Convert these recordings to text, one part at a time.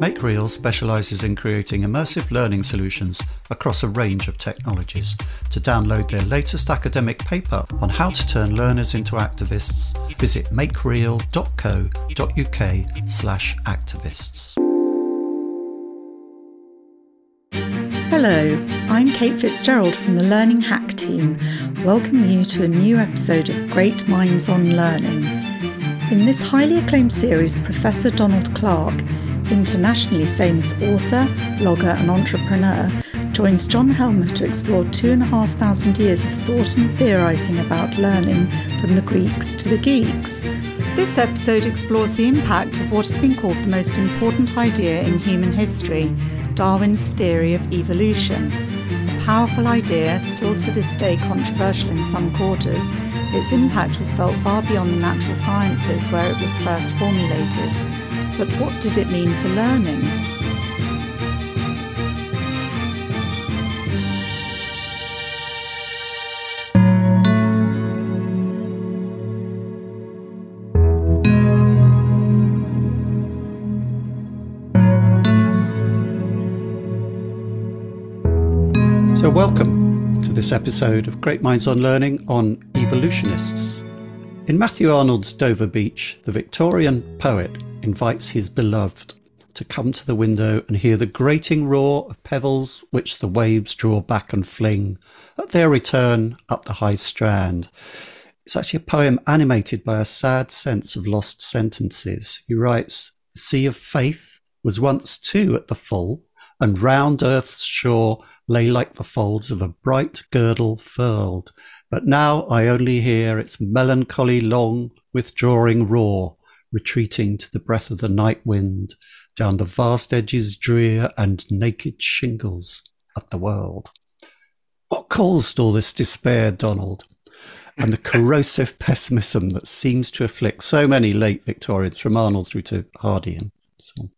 MakeReal specialises in creating immersive learning solutions across a range of technologies. To download their latest academic paper on how to turn learners into activists, visit makereal.co.uk slash activists. Hello, I'm Kate Fitzgerald from the Learning Hack team, welcoming you to a new episode of Great Minds on Learning. In this highly acclaimed series, Professor Donald Clark, internationally famous author, blogger, and entrepreneur, joins John Helmer to explore two and a half thousand years of thought and theorising about learning from the Greeks to the geeks. This episode explores the impact of what has been called the most important idea in human history Darwin's theory of evolution. A powerful idea, still to this day controversial in some quarters, its impact was felt far beyond the natural sciences where it was first formulated. But what did it mean for learning? So, welcome to this episode of Great Minds on Learning on evolutionists. In Matthew Arnold's Dover Beach, the Victorian poet invites his beloved to come to the window and hear the grating roar of pebbles which the waves draw back and fling at their return up the high strand. It's actually a poem animated by a sad sense of lost sentences. He writes, The sea of faith was once too at the full, and round earth's shore lay like the folds of a bright girdle furled. But now I only hear its melancholy long withdrawing roar, retreating to the breath of the night wind, down the vast edges drear and naked shingles of the world. What caused all this despair, Donald? And the corrosive pessimism that seems to afflict so many late Victorians, from Arnold through to Hardy and so on.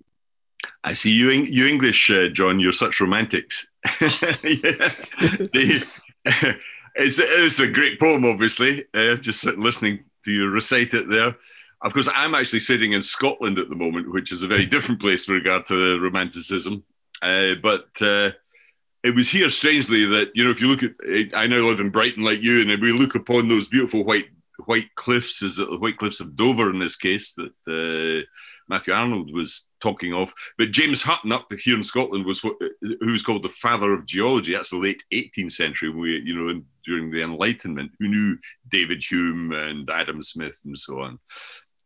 I see you, you English, uh, John. You're such romantics. the, it's, it's a great poem, obviously. Uh, just listening to you recite it there. Of course, I'm actually sitting in Scotland at the moment, which is a very different place with regard to romanticism. Uh, but uh, it was here, strangely, that you know, if you look at, I now live in Brighton like you, and we look upon those beautiful white white cliffs, is the white cliffs of Dover in this case that uh, Matthew Arnold was talking of. But James Hutton up here in Scotland was what, who's called the father of geology. That's the late 18th century, we, you know, during the Enlightenment, who knew David Hume and Adam Smith and so on.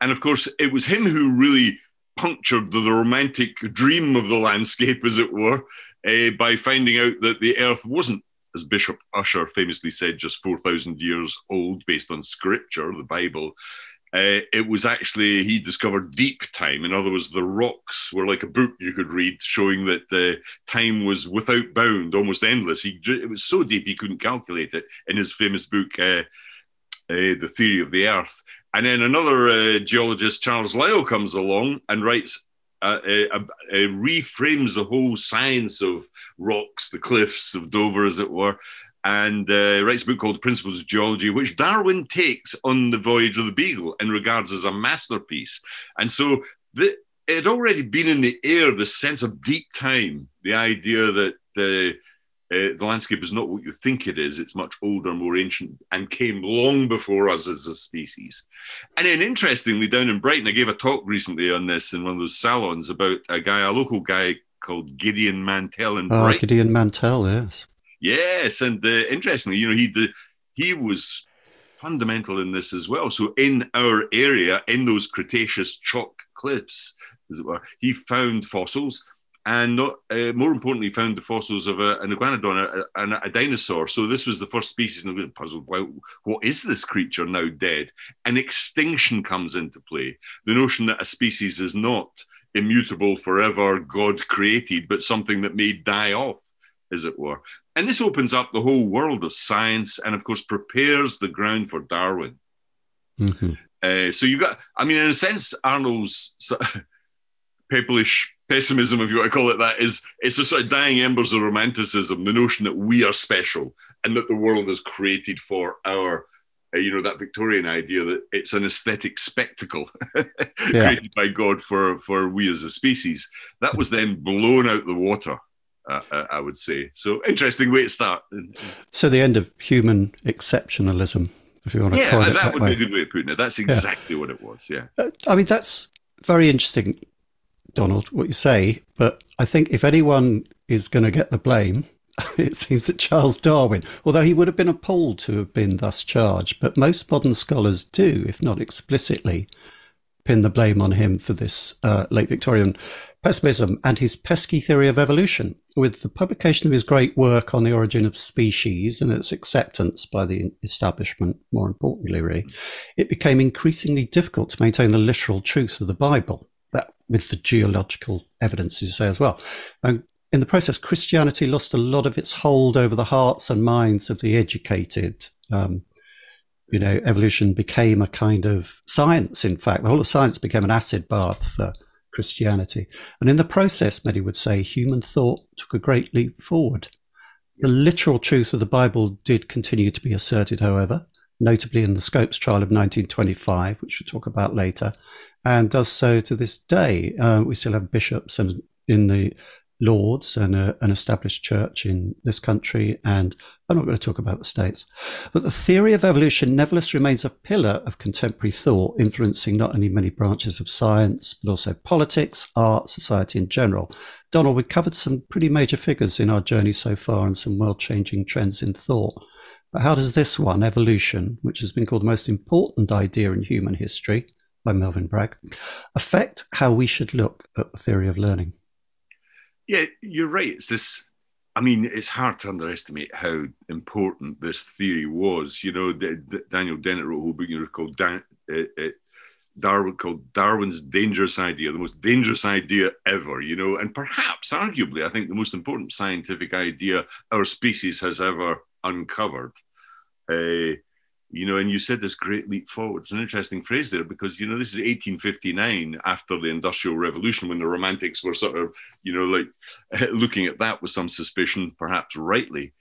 And of course, it was him who really punctured the, the romantic dream of the landscape, as it were, uh, by finding out that the earth wasn't as Bishop Ussher famously said, just 4,000 years old based on scripture, the Bible. Uh, it was actually, he discovered deep time. In other words, the rocks were like a book you could read, showing that uh, time was without bound, almost endless. He, it was so deep he couldn't calculate it in his famous book, The Theory of the Earth. And then another uh, geologist, Charles Lyell, comes along and writes uh, uh, reframes the whole science of rocks, the cliffs of Dover, as it were, and uh, writes a book called Principles of Geology, which Darwin takes on the voyage of the Beagle and regards as a masterpiece. And so the, it had already been in the air, the sense of deep time, the idea that the uh, the landscape is not what you think it is. It's much older, more ancient, and came long before us as a species. And then, interestingly, down in Brighton, I gave a talk recently on this in one of those salons about a guy, a local guy called Gideon Mantell in ah, Brighton. Gideon Mantell, yes. Yes, and uh, interestingly, you know, he the, he was fundamental in this as well. So, in our area, in those Cretaceous chalk cliffs, as it were, he found fossils and not, uh, more importantly, found the fossils of a, an iguanodon, a, a, a, dinosaur. So this was the first species, and we puzzled, well, what is this creature now dead? And extinction comes into play. The notion that a species is not immutable forever, God created, but something that may die off, as it were. And this opens up the whole world of science and, of course, prepares the ground for Darwin. Mm-hmm. Uh, so you got, I mean, in a sense, Arnold's papalish pessimism, if you want to call it that, is it's the sort of dying embers of romanticism, the notion that we are special and that the world is created for our uh, you know, that Victorian idea that it's an aesthetic spectacle yeah. created by God for, for we as a species. That was then blown out the water. Uh, uh I would say so. Interesting way to start. So the end of human exceptionalism, if you want to yeah, call it that, that would way. be a good way of putting it. That's exactly yeah. what it was. Yeah. Uh, I mean, that's very interesting, Donald, what you say. But I think if anyone is going to get the blame, it seems that Charles Darwin, although he would have been appalled to have been thus charged, but most modern scholars do, if not explicitly, pin the blame on him for this uh, late Victorian pessimism and his pesky theory of evolution. With the publication of his great work on the origin of species and its acceptance by the establishment, more importantly, really, it became increasingly difficult to maintain the literal truth of the Bible. With the geological evidence, you say as well. And in the process, Christianity lost a lot of its hold over the hearts and minds of the educated. Um, you know, evolution became a kind of science, in fact. The whole of science became an acid bath for Christianity. And in the process, many would say, human thought took a great leap forward. The literal truth of the Bible did continue to be asserted, however, notably in the Scopes trial of 1925, which we'll talk about later, and does so to this day. Uh, we still have bishops and in the Lords and a, an established church in this country, and I'm not going to talk about the states. But the theory of evolution nevertheless remains a pillar of contemporary thought, influencing not only many branches of science, but also politics, art, society in general. Donald, we covered some pretty major figures in our journey so far and some world changing trends in thought. But how does this one, evolution, which has been called the most important idea in human history by Melvyn Bragg, affect how we should look at the theory of learning? Yeah, you're right. It's this. I mean, it's hard to underestimate how important this theory was. You know, Daniel Dennett wrote a whole book you know, called Dan, uh, uh, Darwin called Darwin's dangerous idea, the most dangerous idea ever, you know, and perhaps arguably, I think the most important scientific idea our species has ever uncovered. Uh, you know, and you said this great leap forward. It's an interesting phrase there because, you know, this is 1859 after the Industrial Revolution when the Romantics were sort of, you know, like looking at that with some suspicion, perhaps rightly.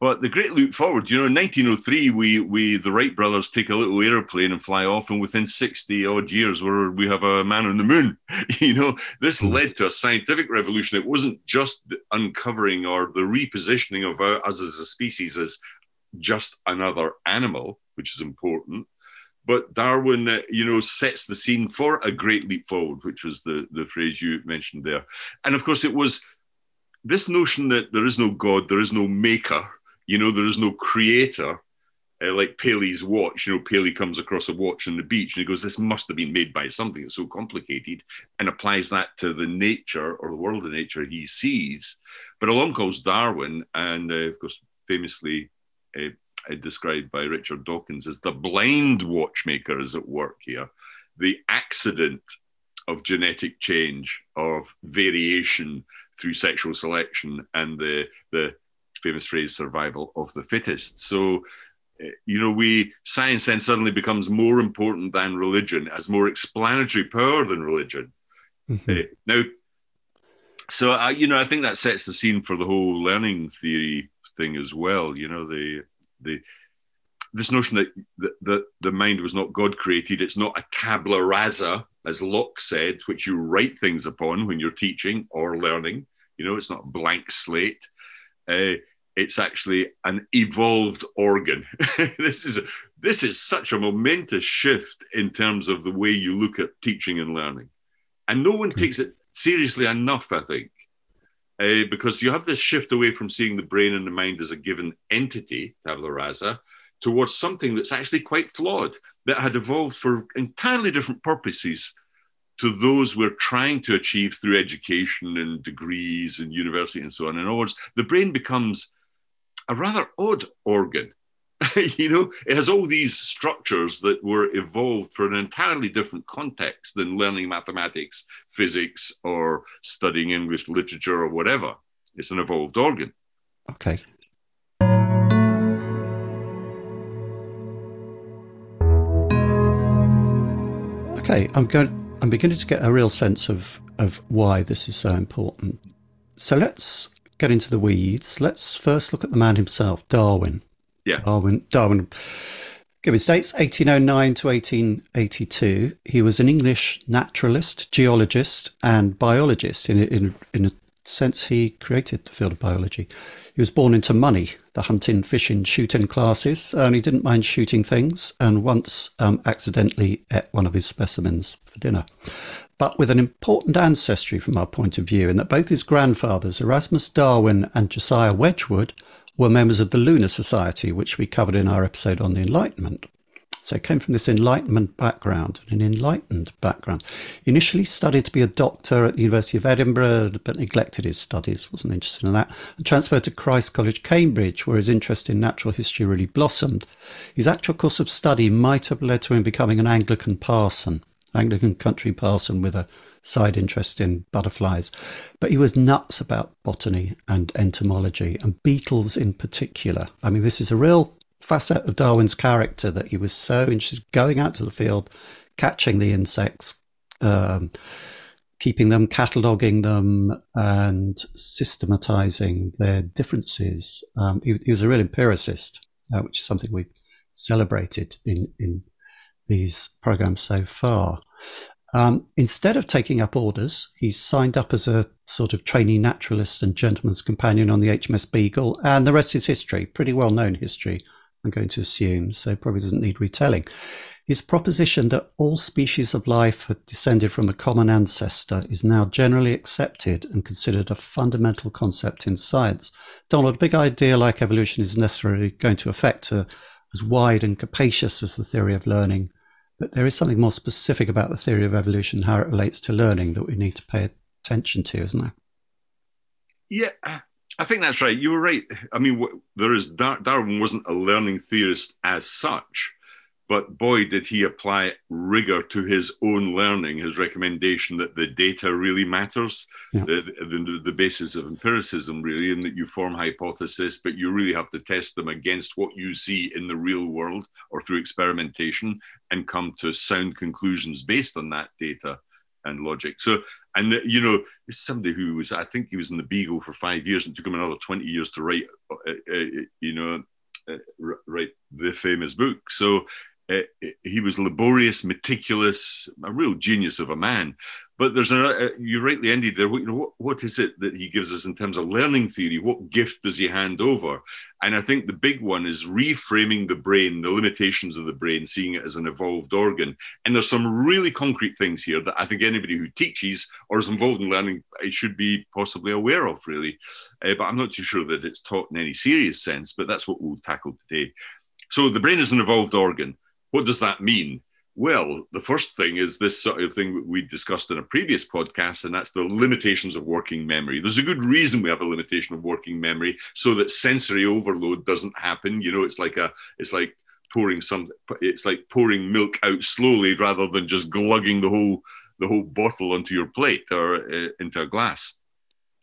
But the great leap forward, you know, in 1903, we, we the Wright brothers take a little aeroplane and fly off, and within 60 odd years, where we have a man on the moon. you know, this hmm. led to a scientific revolution. It wasn't just uncovering or the repositioning of us as a species as just another animal, which is important. But Darwin, uh, you know, sets the scene for a great leap forward, which was the, the phrase you mentioned there. And of course, it was this notion that there is no God, there is no maker, you know, there is no creator, uh, like Paley's watch. You know, Paley comes across a watch on the beach and he goes, This must have been made by something that's so complicated, and applies that to the nature or the world of nature he sees. But along comes Darwin, and uh, of course, famously uh, described by Richard Dawkins as the blind watchmaker is at work here. The accident of genetic change, of variation through sexual selection, and the, the famous phrase survival of the fittest. So, uh, you know, we science then suddenly becomes more important than religion, as more explanatory power than religion. Mm-hmm. Uh, now, so I, you know, I think that sets the scene for the whole learning theory thing as well. You know, the the this notion that the, the, the mind was not God created, it's not a tabula rasa, as Locke said, which you write things upon when you're teaching or learning. You know, it's not a blank slate. Uh, it's actually an evolved organ. this is this is such a momentous shift in terms of the way you look at teaching and learning, and no one takes it seriously enough. I think uh, because you have this shift away from seeing the brain and the mind as a given entity, tabula rasa, towards something that's actually quite flawed, that had evolved for entirely different purposes to those we're trying to achieve through education and degrees and university and so on. In other words, the brain becomes a rather odd organ you know, it has all these structures that were evolved for an entirely different context than learning mathematics, physics, or studying English literature or whatever. It's an evolved organ. Okay. Okay, I'm going. I'm beginning to get a real sense of of why this is so important. So let's get into the weeds. Let's first look at the man himself, Darwin. Yeah. Darwin, Darwin Given dates 1809 to 1882. He was an English naturalist, geologist, and biologist. In, in, in a sense, he created the field of biology. He was born into money, the hunting, fishing, shooting classes, and he didn't mind shooting things, and once um, accidentally ate one of his specimens for dinner. But with an important ancestry from our point of view, in that both his grandfathers, Erasmus Darwin and Josiah Wedgwood, were members of the Lunar Society, which we covered in our episode on the Enlightenment. So he came from this Enlightenment background, and an enlightened background. Initially studied to be a doctor at the University of Edinburgh, but neglected his studies, wasn't interested in that, and transferred to Christ College, Cambridge, where his interest in natural history really blossomed. His actual course of study might have led to him becoming an Anglican parson, Anglican country parson with a side interest in butterflies. But he was nuts about botany and entomology and beetles in particular. I mean, this is a real facet of Darwin's character that he was so interested in going out to the field, catching the insects, um, keeping them, cataloguing them, and systematizing their differences. Um, he, he, was a real empiricist, uh, which is something we've celebrated in, in these programs so far. Um, instead of taking up orders, he signed up as a sort of trainee naturalist and gentleman's companion on the HMS Beagle, and the rest is history, pretty well known history, I'm going to assume, so probably doesn't need retelling. His proposition that all species of life had descended from a common ancestor is now generally accepted and considered a fundamental concept in science. Donald, a big idea like evolution is necessarily going to affect a, as wide and capacious as the theory of learning but there is something more specific about the theory of evolution, how it relates to learning, that we need to pay attention to, isn't there? Yeah, I think that's right. You were right. I mean, there is Darwin wasn't a learning theorist as such, but boy, did he apply rigor to his own learning, his recommendation that the data really matters, yeah. the, the, the, basis of empiricism, really, and that you form hypotheses, but you really have to test them against what you see in the real world or through experimentation and come to sound conclusions based on that data and logic. So, and you know, somebody who was, I think he was in the Beagle for five years and took him another 20 years to write, uh, uh, you know, uh, write the famous book. So uh, he was laborious, meticulous, a real genius of a man. But there's a, uh, you rightly ended there. What, what is it that he gives us in terms of learning theory? What gift does he hand over? And I think the big one is reframing the brain, the limitations of the brain, seeing it as an evolved organ. And there's some really concrete things here that I think anybody who teaches or is involved in learning should be possibly aware of, really. Uh, but I'm not too sure that it's taught in any serious sense. But that's what we'll tackle today. So the brain is an evolved organ. What does that mean? Well, the first thing is this sort of thing we discussed in a previous podcast, and that's the limitations of working memory. There's a good reason we have a limitation of working memory so that sensory overload doesn't happen. You know, it's like a, it's like pouring some, it's like pouring milk out slowly rather than just glugging the whole, the whole bottle onto your plate or uh, into a glass.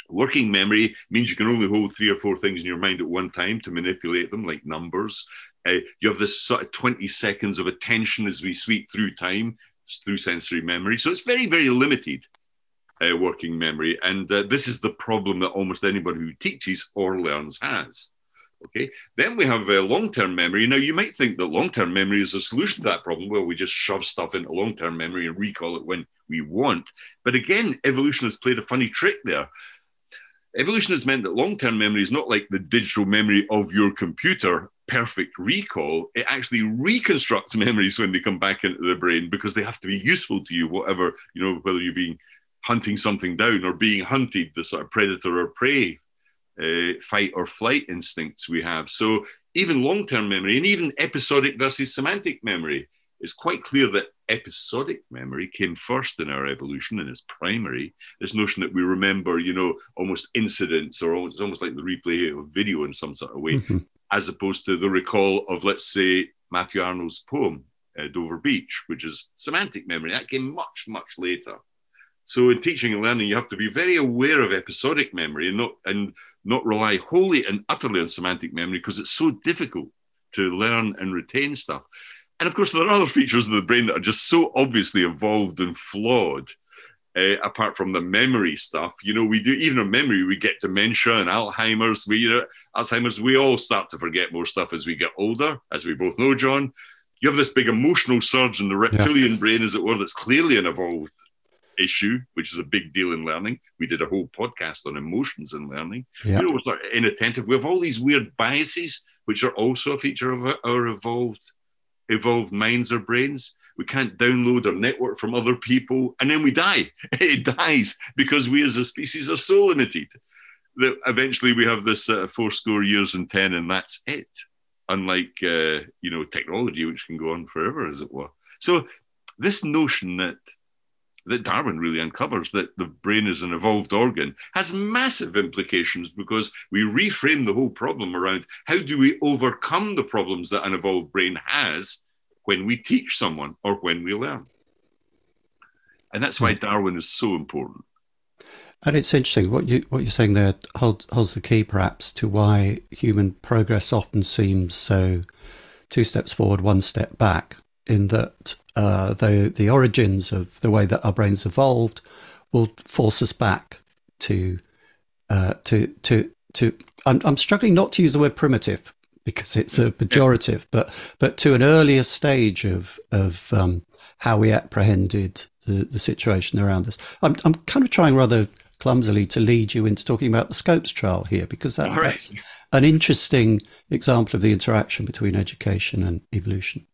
Working memory means you can only hold three or four things in your mind at one time to manipulate them, like numbers. Uh, you have this sort of 20 seconds of attention as we sweep through time through sensory memory. So it's very, very limited uh, working memory. And uh, this is the problem that almost anybody who teaches or learns has. Okay. Then we have uh, long term memory. Now, you might think that long term memory is a solution to that problem. Well, we just shove stuff into long term memory and recall it when we want. But again, evolution has played a funny trick there. Evolution has meant that long term memory is not like the digital memory of your computer perfect recall, it actually reconstructs memories when they come back into the brain because they have to be useful to you, whatever, you know, whether you're being hunting something down or being hunted, the sort of predator or prey, uh, fight or flight instincts we have. So even long term memory and even episodic versus semantic memory, it's quite clear that episodic memory came first in our evolution and is primary. This notion that we remember, you know, almost incidents or almost, almost like the replay of video in some sort of way. Mm-hmm as opposed to the recall of, let's say, Matthew Arnold's poem, uh, Dover Beach, which is semantic memory. That came much, much later. So in teaching and learning, you have to be very aware of episodic memory and not and not rely wholly and utterly on semantic memory because it's so difficult to learn and retain stuff. And of course, there are other features of the brain that are just so obviously evolved and flawed uh, apart from the memory stuff. You know, we do even in memory, we get dementia and Alzheimer's. We, you know, Alzheimer's, we all start to forget more stuff as we get older, as we both know, John. you have this big emotional surge in the reptilian yeah. brain, as it were, that's clearly an evolved issue, which is a big deal in learning. We did a whole podcast on emotions in learning. Yeah. You know, we're sort of inattentive. We have all these weird biases, which are also a feature of our evolved evolved minds or brains. We can't download our network from other people, and then we die. It dies because we as a species are so limited that eventually we have this uh, four score years and ten, and that's it. Unlike uh, you know technology, which can go on forever, as it were. So this notion that that Darwin really uncovers that the brain is an evolved organ has massive implications because we reframe the whole problem around how do we overcome the problems that an evolved brain has when we teach someone or when we learn. And that's why Darwin is so important. And it's interesting what you what you're saying there holds, holds the key perhaps to why human progress often seems so two steps forward, one step back. In that uh, the the origins of the way that our brains evolved will force us back to uh, to to to. I'm, I'm struggling not to use the word primitive because it's a pejorative, but but to an earlier stage of of um, how we apprehended the, the situation around us. I'm I'm kind of trying rather clumsily to lead you into talking about the Scopes trial here because that, right. that's an interesting example of the interaction between education and evolution.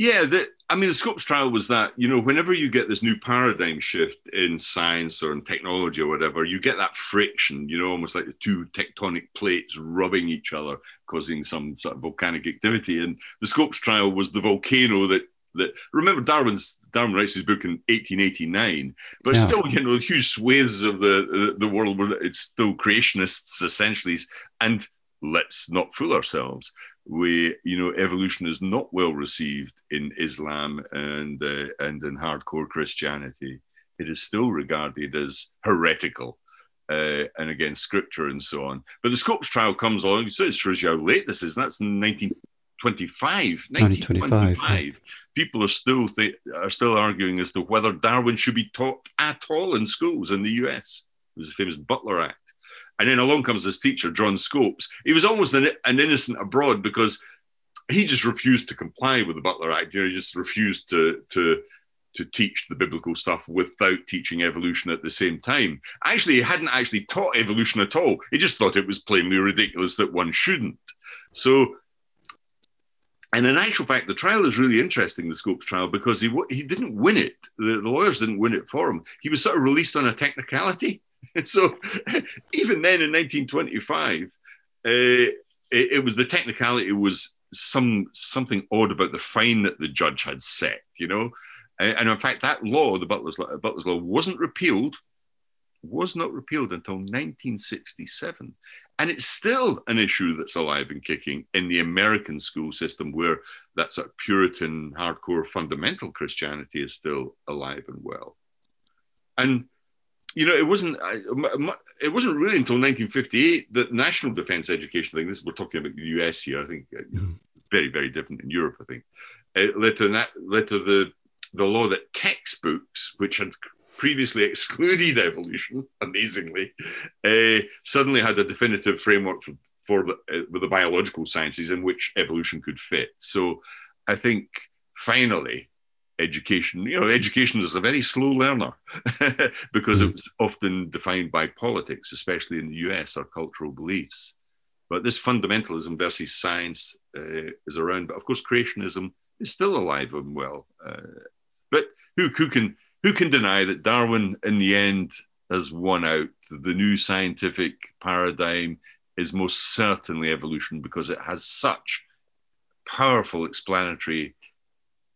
Yeah, the, I mean, the Scopes trial was that, you know, whenever you get this new paradigm shift in science or in technology or whatever, you get that friction, you know, almost like the two tectonic plates rubbing each other, causing some sort of volcanic activity. And the Scopes trial was the volcano that that remember Darwin's Darwin writes his book in 1889, but yeah. still, you know, huge swathes of the the world were it's still creationists essentially, and let's not fool ourselves we you know evolution is not well received in Islam and uh, and in hardcore Christianity. It is still regarded as heretical uh, and against scripture and so on. But the Scopes trial comes along. So it shows you how late this is. That's 1925. 1925. Yeah. People are still th- are still arguing as to whether Darwin should be taught at all in schools in the U.S. There's a famous Butler Act. And then along comes this teacher, John Scopes. He was almost an, an innocent abroad because he just refused to comply with the Butler Act. You know, he just refused to to to teach the biblical stuff without teaching evolution at the same time. Actually, he hadn't actually taught evolution at all. He just thought it was plainly ridiculous that one shouldn't. So, and in actual fact, the trial is really interesting, the Scopes trial, because he he didn't win it. The, the lawyers didn't win it for him. He was sort of released on a technicality. And so, even then in 1925, uh, it, it, was the technicality was some something odd about the fine that the judge had set, you know. And, and in fact, that law, the Butler's law, Butler's law, wasn't repealed, was not repealed until 1967. And it's still an issue that's alive and kicking in the American school system, where that sort of Puritan, hardcore, fundamental Christianity is still alive and well. And you know, it wasn't it wasn't really until 1958 that national defense education thing. This we're talking about the US here. I think mm. very very different in Europe. I think it led to that led to the the law that textbooks, which had previously excluded evolution, amazingly, uh, suddenly had a definitive framework for, for the, uh, with the biological sciences in which evolution could fit. So, I think finally education. You know, education is a very slow learner because mm. it's often defined by politics, especially in the US, or cultural beliefs. But this fundamentalism versus science uh, is around. But of course, creationism is still alive and well. Uh, but who, who can who can deny that Darwin, in the end, has won out? The new scientific paradigm is most certainly evolution because it has such powerful explanatory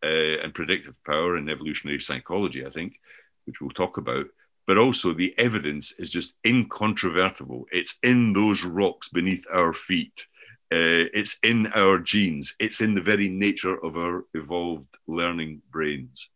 uh, and predictive power and evolutionary psychology, I think, which we'll talk about. But also, the evidence is just incontrovertible. It's in those rocks beneath our feet. Uh, it's in our genes. It's in the very nature of our evolved learning brains.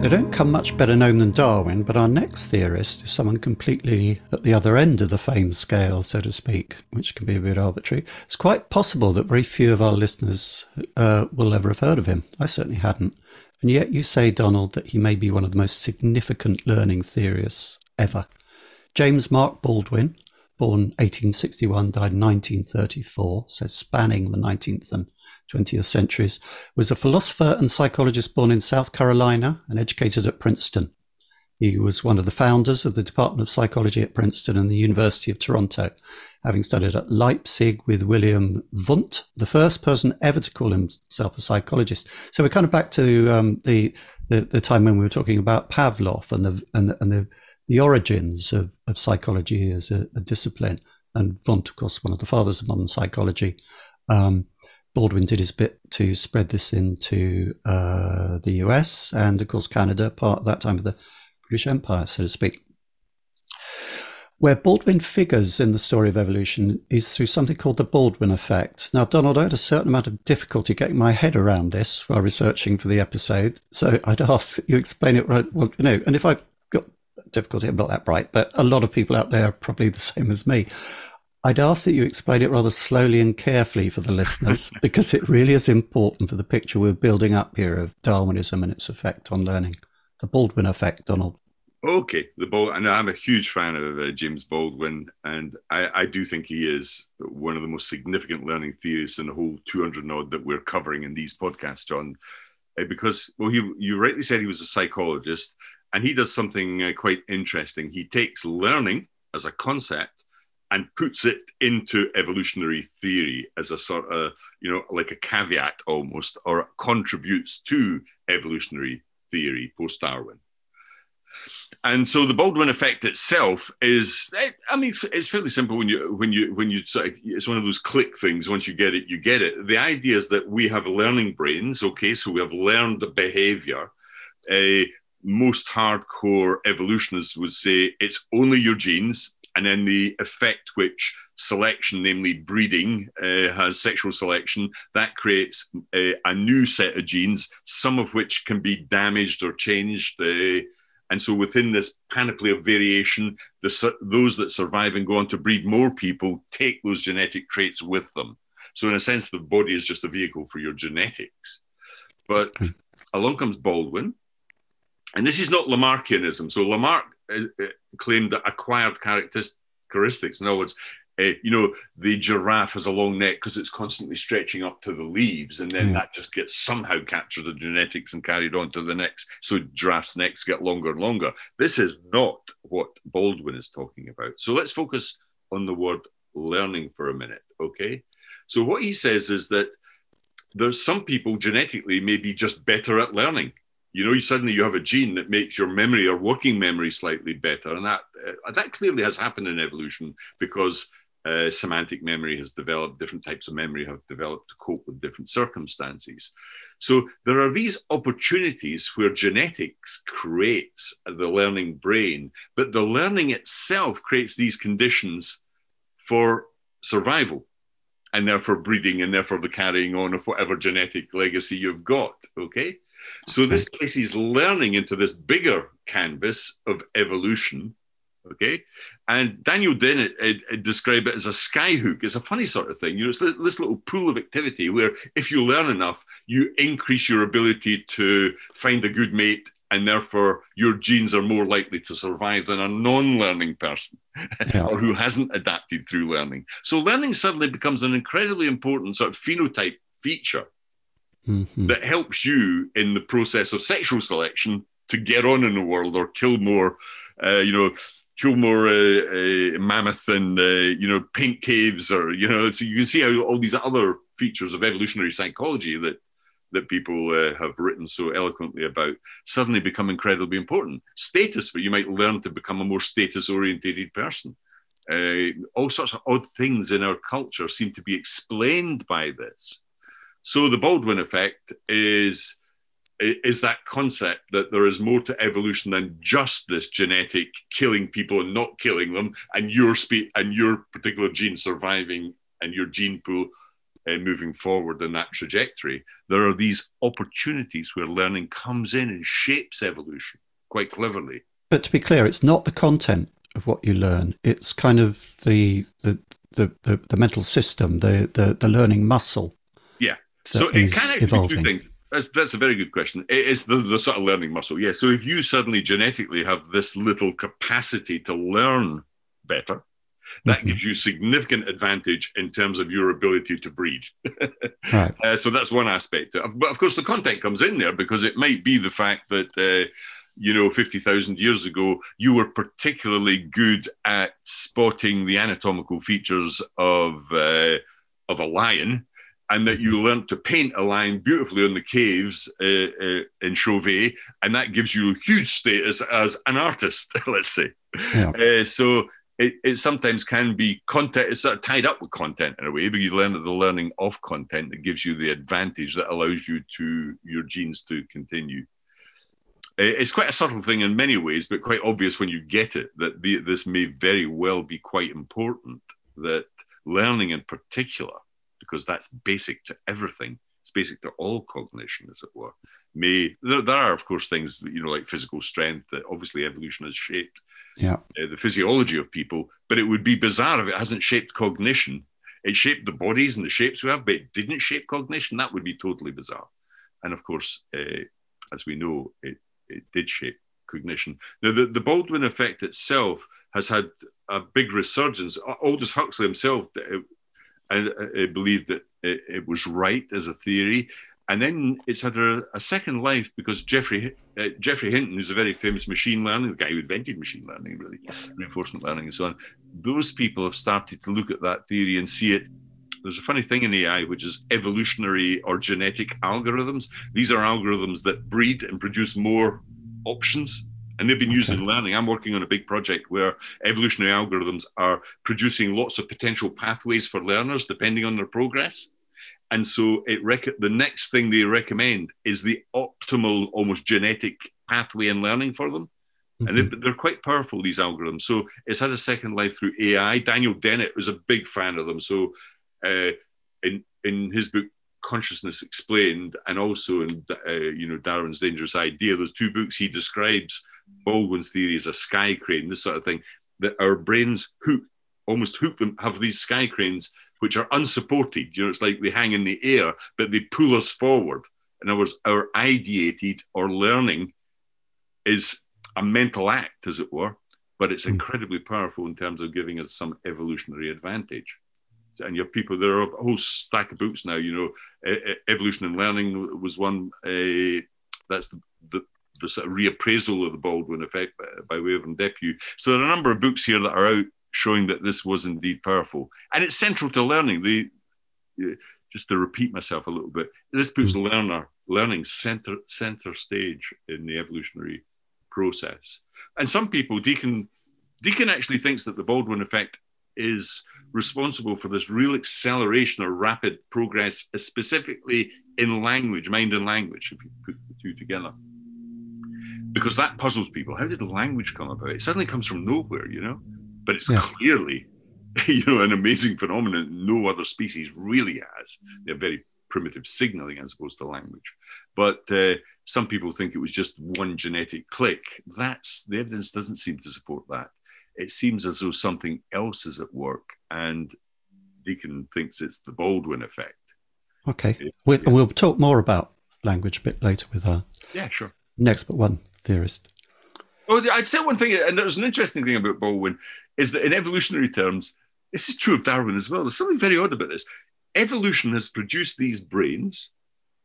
They don't come much better known than Darwin, but our next theorist is someone completely at the other end of the fame scale, so to speak, which can be a bit arbitrary. It's quite possible that very few of our listeners uh, will ever have heard of him. I certainly hadn't. And yet you say, Donald, that he may be one of the most significant learning theorists ever. James Mark Baldwin, born 1861, died 1934, so spanning the 19th and 20th centuries, was a philosopher and psychologist born in South Carolina and educated at Princeton. He was one of the founders of the Department of Psychology at Princeton and the University of Toronto, having studied at Leipzig with William Wundt, the first person ever to call himself a psychologist. So we're kind of back to um, the, the, the time when we were talking about Pavlov and the and, and the the origins of, of psychology as a, a, discipline. And Wundt, of course, one of the fathers of modern psychology. Um, Baldwin did his bit to spread this into uh, the US and, of course, Canada, part of that time of the British Empire, so to speak. Where Baldwin figures in the story of evolution is through something called the Baldwin effect. Now, Donald, I had a certain amount of difficulty getting my head around this while researching for the episode, so I'd ask that you explain it right. Well, you know, and if I difficulty, I'm not that bright, but a lot of people out there are probably the same as me. I'd ask that you explain it rather slowly and carefully for the listeners, because it really is important for the picture we're building up here of Darwinism and its effect on learning. The Baldwin effect, Donald. Okay, the Bald, and I'm a huge fan of uh, James Baldwin, and I, I, do think he is one of the most significant learning theorists in the whole 200 odd that we're covering in these podcasts, John. Uh, because, well, he, you rightly said he was a psychologist, and he does something uh, quite interesting. He takes learning as a concept and puts it into evolutionary theory as a sort of, you know, like a caveat almost, or contributes to evolutionary theory post Darwin. And so the Baldwin effect itself is, I mean, it's fairly simple when you, when you, when you, it's one of those click things. Once you get it, you get it. The idea is that we have learning brains. Okay. So we have learned behavior. Uh, most hardcore evolutionists would say it's only your genes and then the effect which selection, namely breeding, uh, has sexual selection, that creates a, a, new set of genes, some of which can be damaged or changed. Uh, and so within this panoply of variation, the, those that survive and go on to breed more people take those genetic traits with them. So in a sense, the body is just a vehicle for your genetics. But along comes Baldwin, and this is not Lamarckianism. So Lamarck uh, uh, claimed that acquired characteristics, in other words, uh, you know, the giraffe has a long neck because it's constantly stretching up to the leaves, and then mm. that just gets somehow captured in genetics and carried on to the next. So giraffes' necks get longer and longer. This is not what Baldwin is talking about. So let's focus on the word learning for a minute, okay? So what he says is that there's some people genetically may be just better at learning. You know, you suddenly you have a gene that makes your memory or working memory slightly better, and that uh, that clearly has happened in evolution because uh, semantic memory has developed, different types of memory have developed to cope with different circumstances. So there are these opportunities where genetics creates the learning brain, but the learning itself creates these conditions for survival and therefore breeding and therefore the carrying on of whatever genetic legacy you've got. Okay. So this places learning into this bigger canvas of evolution Okay. And Daniel Dennett uh, described it as a skyhook. It's a funny sort of thing. You know, it's this little pool of activity where if you learn enough, you increase your ability to find a good mate and therefore your genes are more likely to survive than a non-learning person yeah. or who hasn't adapted through learning. So learning suddenly becomes an incredibly important sort of phenotype feature mm-hmm. that helps you in the process of sexual selection to get on in the world or kill more, uh, you know, kill more uh, uh, mammoth and uh, you know pink caves, or you know, so you can see how all these other features of evolutionary psychology that that people uh, have written so eloquently about suddenly become incredibly important. Status, but you might learn to become a more status orientated person. Uh, all sorts of odd things in our culture seem to be explained by this. So the Baldwin effect is is that concept that there is more to evolution than just this genetic killing people and not killing them, and your spe- and your particular gene surviving and your gene pool uh, moving forward in that trajectory. There are these opportunities where learning comes in and shapes evolution quite cleverly. But to be clear, it's not the content of what you learn; it's kind of the the the, the, the mental system, the, the the learning muscle. So it can actually evolving. do things that's that's a very good question. It is the, the sort of learning muscle. Yeah. So if you suddenly genetically have this little capacity to learn better, that mm-hmm. gives you significant advantage in terms of your ability to breed. right. Uh, so that's one aspect. But of course, the content comes in there because it might be the fact that. Uh, you know, 50,000 years ago, you were particularly good at spotting the anatomical features of, uh, of a lion, and that you learned to paint a line beautifully on the caves uh, uh, in Chauvet, and that gives you huge status as an artist, let's say. Yeah. Uh, so it, it, sometimes can be content, it's sort of tied up with content in a way, but you learn the learning of content that gives you the advantage that allows you to your genes to continue. It's quite a subtle thing in many ways, but quite obvious when you get it that the, this may very well be quite important. That learning in particular, because that's basic to everything, it's basic to all cognition, as it were. May there, there are of course things you know like physical strength that obviously evolution has shaped, yeah, uh, the physiology of people. But it would be bizarre if it hasn't shaped cognition. It shaped the bodies and the shapes we have, but it didn't shape cognition. That would be totally bizarre. And of course, uh, as we know, it it did shape cognition. Now, the, the Baldwin effect itself has had a big resurgence. Aldous Huxley himself uh, believed that it, it, was right as a theory. And then it's had a, a second life because Geoffrey uh, Geoffrey Hinton, who's a very famous machine learning, the guy who invented machine learning, really, reinforcement learning and so on, those people have started to look at that theory and see it there's a funny thing in AI, which is evolutionary or genetic algorithms. These are algorithms that breed and produce more options. And they've been used in learning. I'm working on a big project where evolutionary algorithms are producing lots of potential pathways for learners depending on their progress. And so it rec- the next thing they recommend is the optimal, almost genetic pathway in learning for them. Mm-hmm. And they're quite powerful, these algorithms. So it's had a second life through AI. Daniel Dennett was a big fan of them. So uh, in in his book Consciousness Explained, and also in uh, you know Darwin's Dangerous Idea, those two books he describes Baldwin's theory as a sky crane, this sort of thing. That our brains hook almost hook them have these sky cranes which are unsupported. You know, it's like they hang in the air, but they pull us forward. In other words, our ideated or learning is a mental act, as it were, but it's hmm. incredibly powerful in terms of giving us some evolutionary advantage and you have people there are a whole stack of books now you know evolution and learning was one uh, that's the, the, the, sort of reappraisal of the baldwin effect by, by way of Depew. so there are a number of books here that are out showing that this was indeed powerful and it's central to learning the just to repeat myself a little bit this puts mm-hmm. learner learning center center stage in the evolutionary process and some people deacon deacon actually thinks that the baldwin effect is responsible for this real acceleration or rapid progress, specifically in language, mind and language, if you put the two together. Because that puzzles people. How did language come about? It suddenly comes from nowhere, you know, but it's yeah. clearly, you know, an amazing phenomenon no other species really has. They're very primitive signaling as opposed to language. But uh, some people think it was just one genetic click. That's the evidence doesn't seem to support that it seems as though something else is at work, and Deacon thinks it's the Baldwin effect. Okay, we, we'll talk more about language a bit later with our yeah, sure next but one theorist. Well, I'd say one thing, and there's an interesting thing about Baldwin, is that in evolutionary terms, this is true of Darwin as well. There's something very odd about this. Evolution has produced these brains,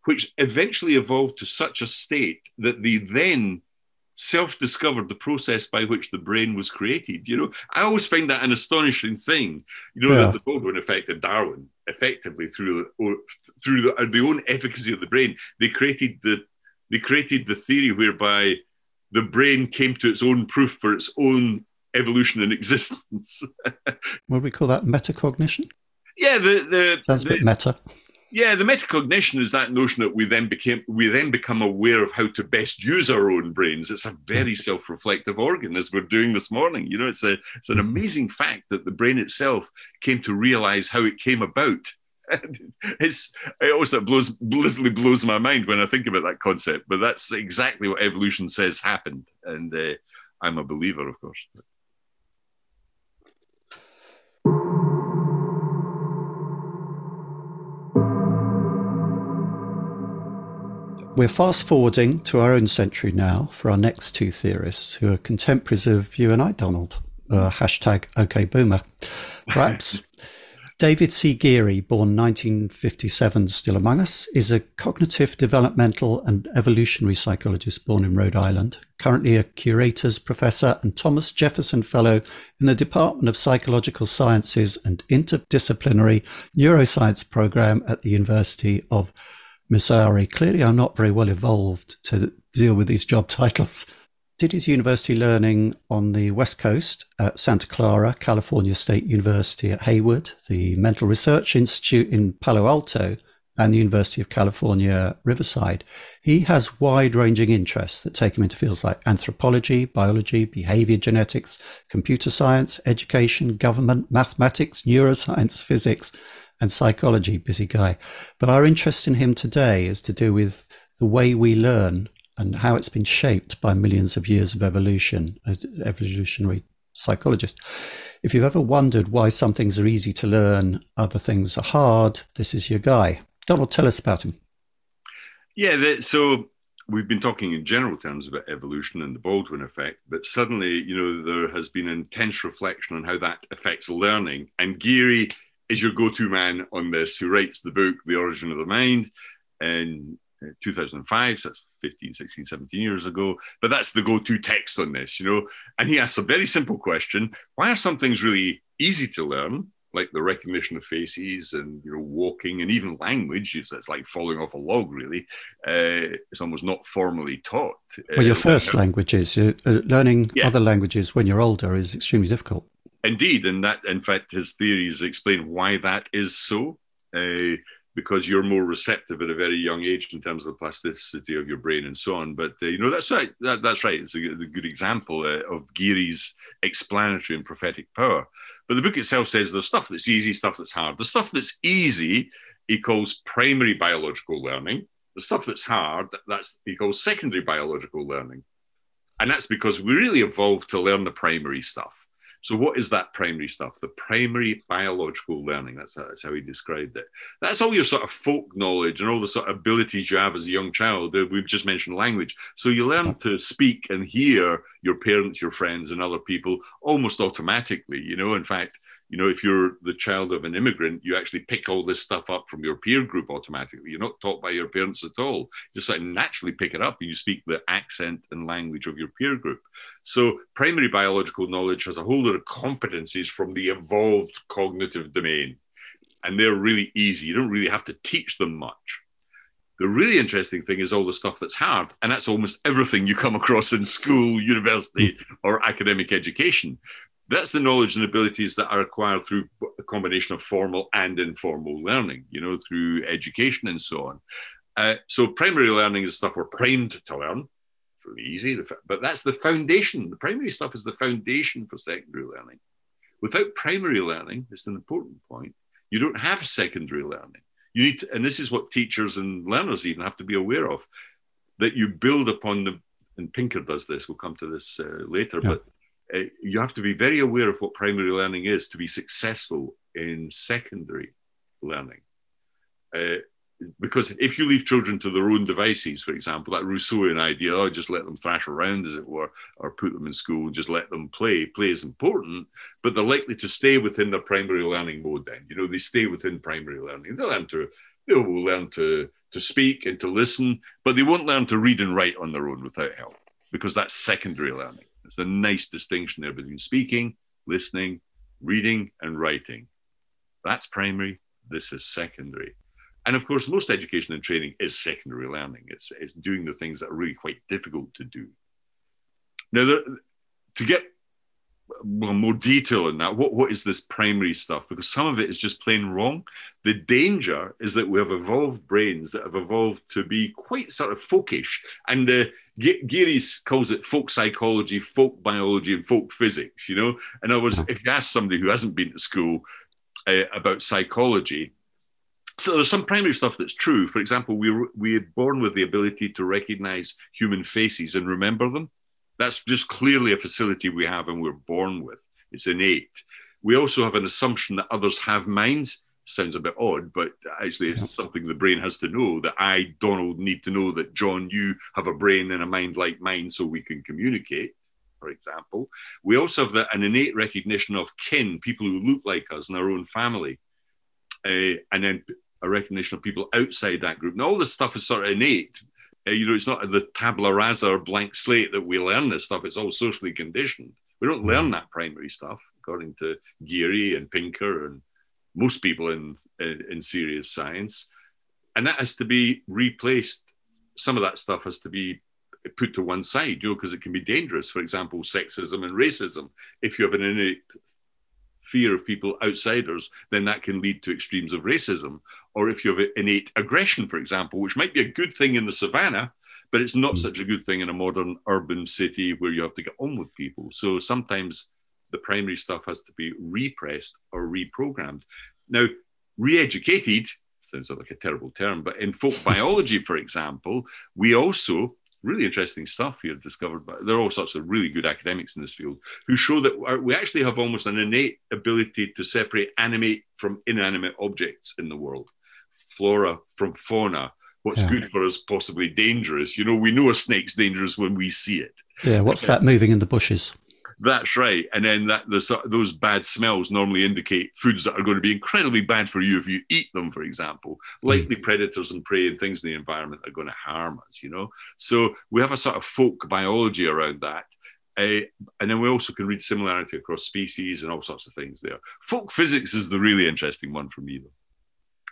which eventually evolved to such a state that they then self-discovered the process by which the brain was created. You know, I always find that an astonishing thing. You know, yeah. that the Baldwin affected Darwin effectively through or, through the, uh, the own efficacy of the brain. They created the they created the theory whereby the brain came to its own proof for its own evolution and existence. Would we call that metacognition? Yeah, the the sounds the, a bit meta. Yeah, the metacognition is that notion that we then became we then become aware of how to best use our own brains. It's a very self-reflective organ, as we're doing this morning. You know, it's a it's an mm-hmm. amazing fact that the brain itself came to realize how it came about. it's it also blows literally blows my mind when I think about that concept. But that's exactly what evolution says happened, and uh, I'm a believer, of course. We're fast forwarding to our own century now for our next two theorists, who are contemporaries of you and I, Donald. Uh, hashtag OK Boomer. Perhaps David C. Geary, born 1957, still among us, is a cognitive, developmental, and evolutionary psychologist born in Rhode Island, currently a curators professor and Thomas Jefferson Fellow in the Department of Psychological Sciences and Interdisciplinary Neuroscience program at the University of Missouri. Clearly, I'm not very well evolved to deal with these job titles did his university learning on the West Coast at Santa Clara, California State University at Hayward, the Mental Research Institute in Palo Alto, and the University of California, Riverside. He has wide ranging interests that take him into fields like anthropology, biology, behavior genetics, computer science, education, government, mathematics, neuroscience, physics, and psychology. Busy guy. But our interest in him today is to do with the way we learn and how it's been shaped by millions of years of evolution, evolutionary psychologist. If you've ever wondered why some things are easy to learn, other things are hard, this is your guy. Donald, tell us about him. Yeah, that, so we've been talking in general terms about evolution and the Baldwin effect, but suddenly, you know, there has been intense reflection on how that affects learning. And Geary is your go-to man on this, who writes the book, The Origin of the Mind, and 2005, so that's 15, 16, 17 years ago. But that's the go to text on this, you know. And he asks a very simple question Why are some things really easy to learn, like the recognition of faces and, you know, walking and even language? It's, it's like falling off a log, really. Uh, it's almost not formally taught. Well, your uh, first languages, uh, learning yeah. other languages when you're older is extremely difficult. Indeed. And that, in fact, his theories explain why that is so. Uh, because you're more receptive at a very young age in terms of the plasticity of your brain and so on. But uh, you know that's right. That, that's right. It's a, a good example uh, of Geary's explanatory and prophetic power. But the book itself says there's stuff that's easy, stuff that's hard. The stuff that's easy he calls primary biological learning. The stuff that's hard that's he calls secondary biological learning, and that's because we really evolved to learn the primary stuff. So, what is that primary stuff? The primary biological learning. That's how, that's how he described it. That's all your sort of folk knowledge and all the sort of abilities you have as a young child. We've just mentioned language. So, you learn to speak and hear your parents, your friends, and other people almost automatically. You know, in fact, you know, if you're the child of an immigrant, you actually pick all this stuff up from your peer group automatically. You're not taught by your parents at all. You just like naturally pick it up and you speak the accent and language of your peer group. So primary biological knowledge has a whole lot of competencies from the evolved cognitive domain. And they're really easy. You don't really have to teach them much. The really interesting thing is all the stuff that's hard, and that's almost everything you come across in school, university, hmm. or academic education. That's the knowledge and abilities that are acquired through a combination of formal and informal learning, you know, through education and so on. Uh, so primary learning is stuff we're primed to learn. It's really easy, but that's the foundation. The primary stuff is the foundation for secondary learning. Without primary learning, it's an important point, you don't have secondary learning. You need to, and this is what teachers and learners even have to be aware of, that you build upon the, and Pinker does this, we'll come to this uh, later, yeah. but uh, you have to be very aware of what primary learning is to be successful in secondary learning. Uh, because if you leave children to their own devices, for example, that Rousseauian idea, oh, just let them thrash around, as it were, or put them in school just let them play. Play is important, but they're likely to stay within their primary learning mode. Then, you know, they stay within primary learning. They'll learn to, they will learn to to speak and to listen, but they won't learn to read and write on their own without help because that's secondary learning. It's a nice distinction there between speaking, listening, reading, and writing. That's primary. This is secondary. And of course, most education and training is secondary learning. It's, it's doing the things that are really quite difficult to do. Now, there, to get well, more detail in that. What, what is this primary stuff? Because some of it is just plain wrong. The danger is that we have evolved brains that have evolved to be quite sort of folkish. And uh, Geary calls it folk psychology, folk biology, and folk physics. You know, in other words, if you ask somebody who hasn't been to school uh, about psychology, so there's some primary stuff that's true. For example, we were, we are born with the ability to recognize human faces and remember them. That's just clearly a facility we have and we're born with. It's innate. We also have an assumption that others have minds. Sounds a bit odd, but actually, it's something the brain has to know that I, Donald, need to know that John, you have a brain and a mind like mine so we can communicate. for example. We also have the, an innate recognition of kin, people who look like us in our own family, uh, and then a recognition of people outside that group. Now, all this stuff is sort of innate. Uh, you know, it's not the tabula rasa or blank slate that we learn this stuff. It's all socially conditioned. We don't learn that primary stuff, according to Geary and Pinker and most people in, in, in serious science. And that has to be replaced. Some of that stuff has to be put to one side, you know, because it can be dangerous. For example, sexism and racism. If you have an innate fear of people outsiders, then that can lead to extremes of racism. Or if you have innate aggression, for example, which might be a good thing in the savannah, but it's not mm. such a good thing in a modern urban city where you have to get on with people. So sometimes the primary stuff has to be repressed or reprogrammed. Now, re educated sounds like a terrible term, but in folk biology, for example, we also really interesting stuff here discovered by there are all sorts of really good academics in this field who show that we actually have almost an innate ability to separate animate from inanimate objects in the world. Flora from fauna what's yeah. good for us possibly dangerous. You know we know a snake's dangerous when we see it. Yeah what's that moving in the bushes that's right. And then that the, those bad smells normally indicate foods that are going to be incredibly bad for you if you eat them, for example. Hmm. Likely predators and prey and things in the environment are going to harm us, you know? So we have a sort of folk biology around that. Uh, and then we also can read similarity across species and all sorts of things there. Folk physics is the really interesting one for me, though.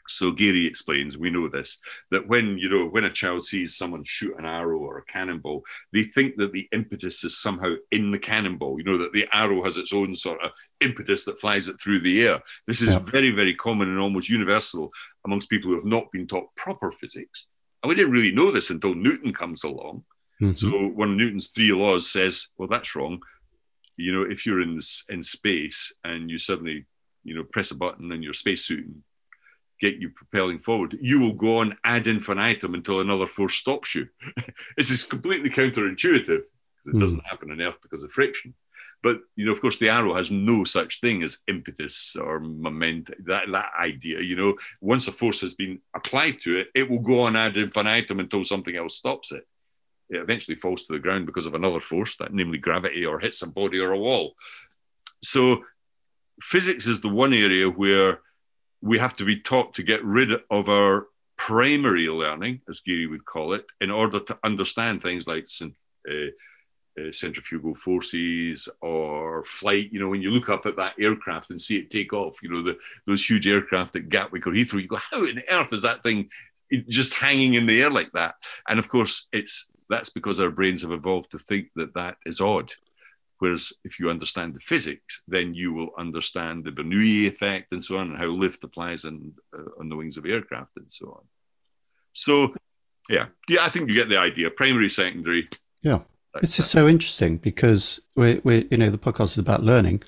So Geary explains, we know this, that when you know when a child sees someone shoot an arrow or a cannonball, they think that the impetus is somehow in the cannonball. You know that the arrow has its own sort of impetus that flies it through the air. This is yeah. very, very common and almost universal amongst people who have not been taught proper physics. And we didn't really know this until Newton comes along. Mm-hmm. So one of Newton's three laws says, well, that's wrong. You know, if you're in in space and you suddenly, you know, press a button in your spacesuit and get you propelling forward, you will go on ad infinitum until another force stops you. this is completely counterintuitive because it doesn't hmm. happen on Earth because of friction. But you know, of course, the arrow has no such thing as impetus or momentum. That that idea, you know, once a force has been applied to it, it will go on ad infinitum until something else stops it. It eventually falls to the ground because of another force, that namely gravity, or hits a body or a wall. So, physics is the one area where we have to be taught to get rid of our primary learning, as Geary would call it, in order to understand things like uh, uh, centrifugal forces or flight. You know, when you look up at that aircraft and see it take off, you know, the, those huge aircraft at Gatwick or Heathrow, you go, how on earth is that thing just hanging in the air like that? And of course, it's that's because our brains have evolved to think that that is odd. Whereas if you understand the physics, then you will understand the Bernoulli effect and so on, and how lift applies on, uh, on the wings of aircraft and so on. So, yeah, yeah, I think you get the idea. Primary, secondary. Yeah, this is so interesting because we we you know the podcast is about learning,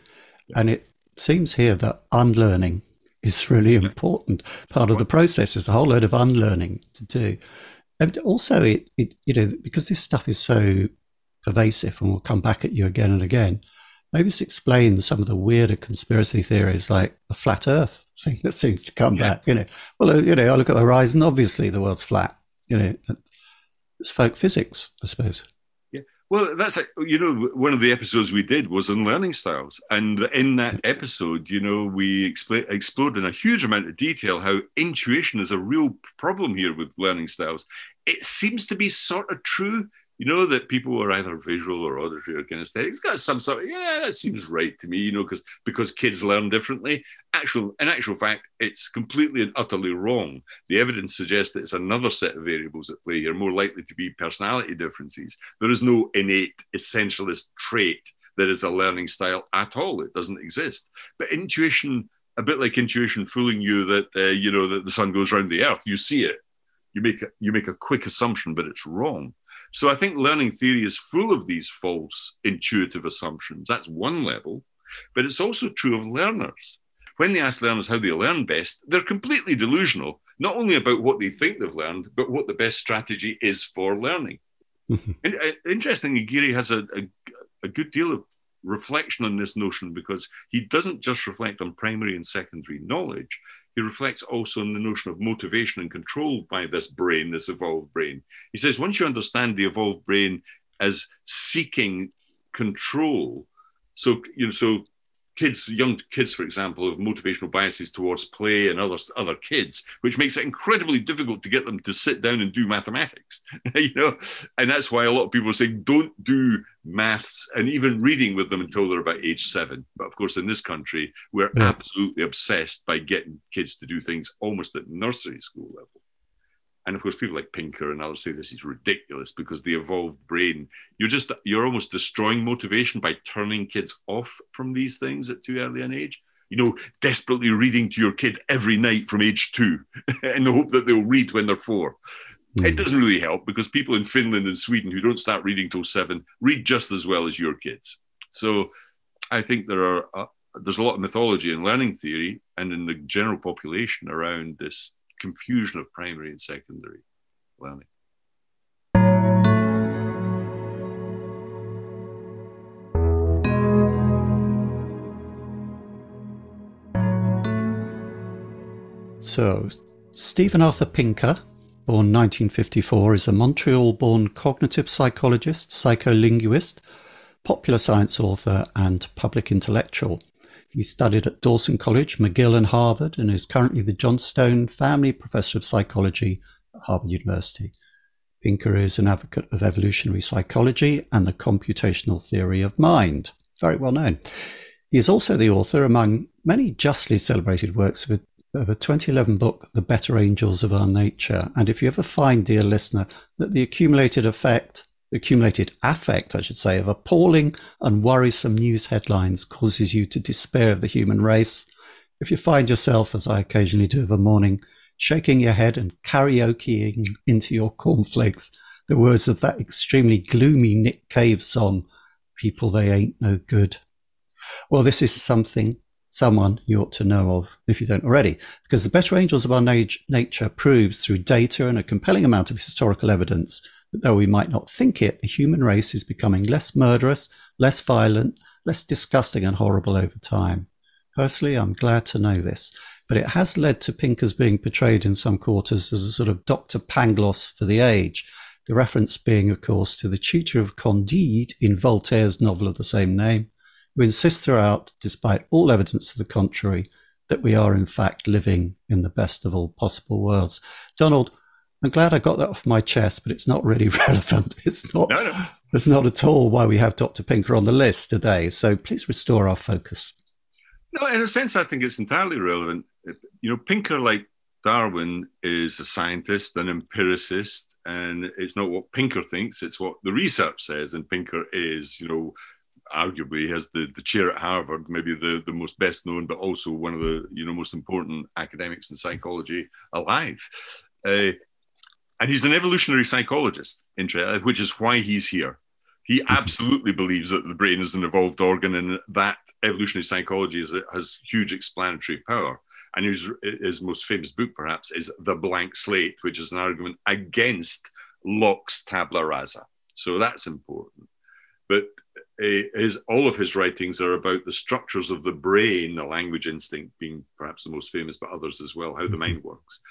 yeah. and it seems here that unlearning is really important. Part of the process is a whole load of unlearning to do. And also, it, it you know because this stuff is so pervasive and will come back at you again and again. Maybe this explains some of the weirder conspiracy theories like the flat earth thing that seems to come yeah. back. You know, well, uh, you know, I look at the horizon, obviously the world's flat. You know, it's folk physics, I suppose. Yeah. Well, that's like, you know, one of the episodes we did was on learning styles. And in that episode, you know, we expl- explored in a huge amount of detail how intuition is a real problem here with learning styles. It seems to be sort of true you know that people are either visual or auditory or kinesthetic. It's got some sort of yeah, that seems right to me. You know, because because kids learn differently. Actual, in actual fact, it's completely and utterly wrong. The evidence suggests that it's another set of variables at play here, more likely to be personality differences. There is no innate essentialist trait that is a learning style at all. It doesn't exist. But intuition, a bit like intuition, fooling you that uh, you know that the sun goes around the earth. You see it. You make a, you make a quick assumption, but it's wrong so I think learning theory is full of these false intuitive assumptions. That's one level, but it's also true of learners. When they ask learners how they learn best, they're completely delusional, not only about what they think they've learned, but what the best strategy is for learning. Mm-hmm. And, uh, interestingly, Geary has a, a, a good deal of reflection on this notion because he doesn't just reflect on primary and secondary knowledge, he reflects also on the notion of motivation and control by this brain, this evolved brain. He says once you understand the evolved brain as seeking control. So you know, so kids, young kids, for example, have motivational biases towards play and other other kids, which makes it incredibly difficult to get them to sit down and do mathematics. you know, and that's why a lot of people are saying don't do maths and even reading with them until they're about age seven. But of course, in this country, we're yeah. absolutely obsessed by getting kids to do things almost at nursery school level. And of course, people like Pinker and others say this is ridiculous because the evolved brain, you're just, you're almost destroying motivation by turning kids off from these things at too early an age. You know, desperately reading to your kid every night from age two in the hope that they'll read when they're four. Mm. It doesn't really help because people in Finland and Sweden who don't start reading till seven read just as well as your kids. So I think there are, uh, there's a lot of mythology in learning theory and in the general population around this confusion of primary and secondary learning. So, Stephen Arthur Pinker, born 1954, is a Montreal born cognitive psychologist, psycholinguist, popular science author, and public intellectual. He studied at Dawson College, McGill, and Harvard, and is currently the Johnstone Family Professor of Psychology at Harvard University. Pinker is an advocate of evolutionary psychology and the computational theory of mind. Very well known. He is also the author, among many justly celebrated works, of a 2011 book, The Better Angels of Our Nature. And if you ever find, dear listener, that the accumulated effect accumulated affect, I should say, of appalling and worrisome news headlines causes you to despair of the human race. If you find yourself, as I occasionally do of a morning, shaking your head and karaokeing into your cornflakes the words of that extremely gloomy Nick Cave song, People They Ain't No Good. Well, this is something, someone you ought to know of if you don't already, because the better angels of our nature proves through data and a compelling amount of historical evidence though we might not think it, the human race is becoming less murderous, less violent, less disgusting and horrible over time. Personally, I'm glad to know this, but it has led to Pinkers being portrayed in some quarters as a sort of Dr. Pangloss for the age, the reference being, of course, to the tutor of Candide in Voltaire's novel of the same name, who insists throughout, despite all evidence to the contrary, that we are in fact living in the best of all possible worlds. Donald, I'm glad I got that off my chest, but it's not really relevant. It's not. No, no. It's not at all why we have Dr. Pinker on the list today. So please restore our focus. No, in a sense, I think it's entirely relevant. You know, Pinker, like Darwin, is a scientist, an empiricist, and it's not what Pinker thinks; it's what the research says. And Pinker is, you know, arguably has the, the chair at Harvard, maybe the, the most best known, but also one of the you know most important academics in psychology alive. Uh, and he's an evolutionary psychologist, which is why he's here. He mm-hmm. absolutely believes that the brain is an evolved organ and that evolutionary psychology is, has huge explanatory power. And his, his most famous book, perhaps, is The Blank Slate, which is an argument against Locke's tabula rasa. So that's important. But uh, his, all of his writings are about the structures of the brain, the language instinct being perhaps the most famous, but others as well, how the mm-hmm. mind works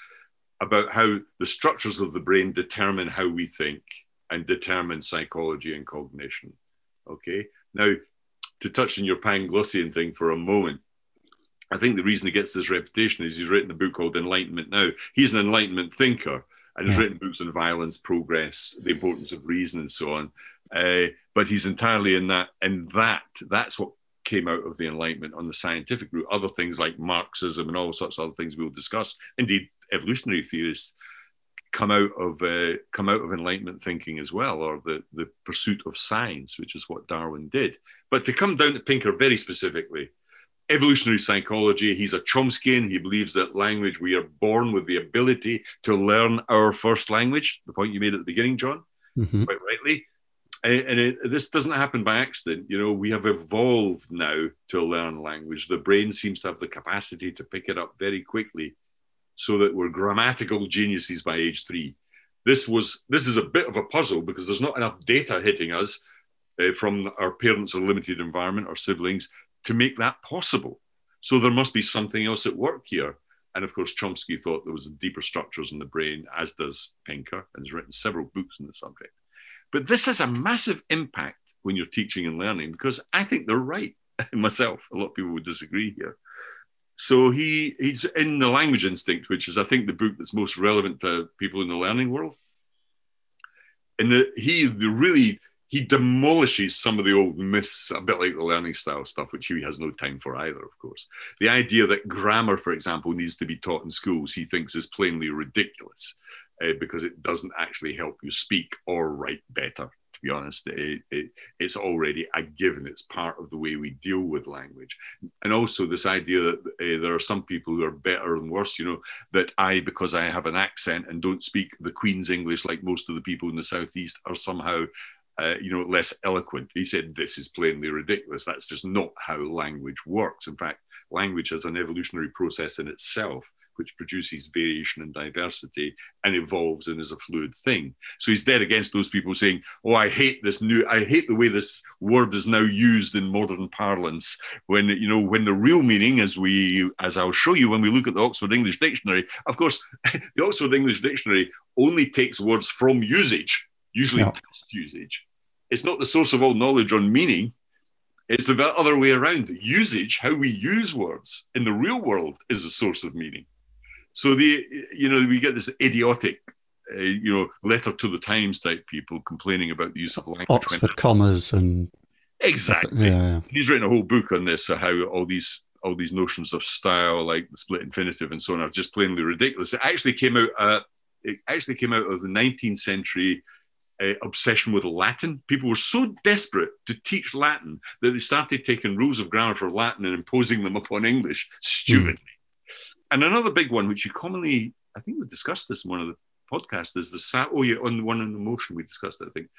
about how the structures of the brain determine how we think and determine psychology and cognition. Okay. Now, to touch on your Panglossian thing for a moment, I think the reason he gets this reputation is he's written a book called Enlightenment Now. He's an Enlightenment thinker and has written books on violence, progress, the importance of reason, and so on. Uh, but he's entirely in that, and that that's what came out of the Enlightenment on the scientific route. Other things like Marxism and all sorts of other things we'll discuss. Indeed, evolutionary theorists come out of uh, come out of Enlightenment thinking as well, or the the pursuit of science, which is what Darwin did. But to come down to Pinker very specifically, evolutionary psychology. He's a Chomskyan. He believes that language we are born with the ability to learn our first language. The point you made at the beginning, John, mm-hmm. quite rightly and it, this doesn't happen by accident. You know, we have evolved now to learn language. The brain seems to have the capacity to pick it up very quickly, so that we're grammatical geniuses by age three. This was this is a bit of a puzzle because there's not enough data hitting us uh, from our parents or limited environment or siblings to make that possible. So there must be something else at work here. And of course, Chomsky thought there was deeper structures in the brain, as does Pinker, and has written several books on the subject. But this has a massive impact when you're teaching and learning because I think they're right myself. A lot of people would disagree here. So he he's in the language instinct, which is I think the book that's most relevant to people in the learning world. And the, he the really he demolishes some of the old myths, a bit like the learning style stuff, which he has no time for either, of course. The idea that grammar, for example, needs to be taught in schools, he thinks is plainly ridiculous uh, because it doesn't actually help you speak or write better be honest. It, it, it's already a given. It's part of the way we deal with language. And also this idea that uh, there are some people who are better and worse, you know, that I, because I have an accent and don't speak the Queen's English like most of the people in the Southeast, are somehow uh, you know, less eloquent. He said, This is plainly ridiculous. That's just not how language works. In fact, language has an evolutionary process in itself which produces variation and diversity and evolves and is a fluid thing. So he's dead against those people saying, "Oh, I hate this new. I hate the way this word is now used in modern parlance." When you know, when the real meaning, as we, as I'll show you when we look at the Oxford English Dictionary, of course, the Oxford English Dictionary only takes words from usage, usually past usage. It's not the source of all knowledge on meaning. It's the other way around. Usage, how we use words in the real world, is the source of meaning. So the you know we get this idiotic uh, you know letter to the Times type people complaining about the use of language. Oxford commas and exactly. Yeah. He's written a whole book on this, how all these all these notions of style, like the split infinitive and so on, are just plainly ridiculous. It actually came out. Uh, it actually came out of the 19th century uh, obsession with Latin. People were so desperate to teach Latin that they started taking rules of grammar for Latin and imposing them upon English stupidly. Mm. And another big one, which you commonly, I think we discussed this in one of the podcasts, is the Sa- oh yeah, on one in the motion we discussed it, I think,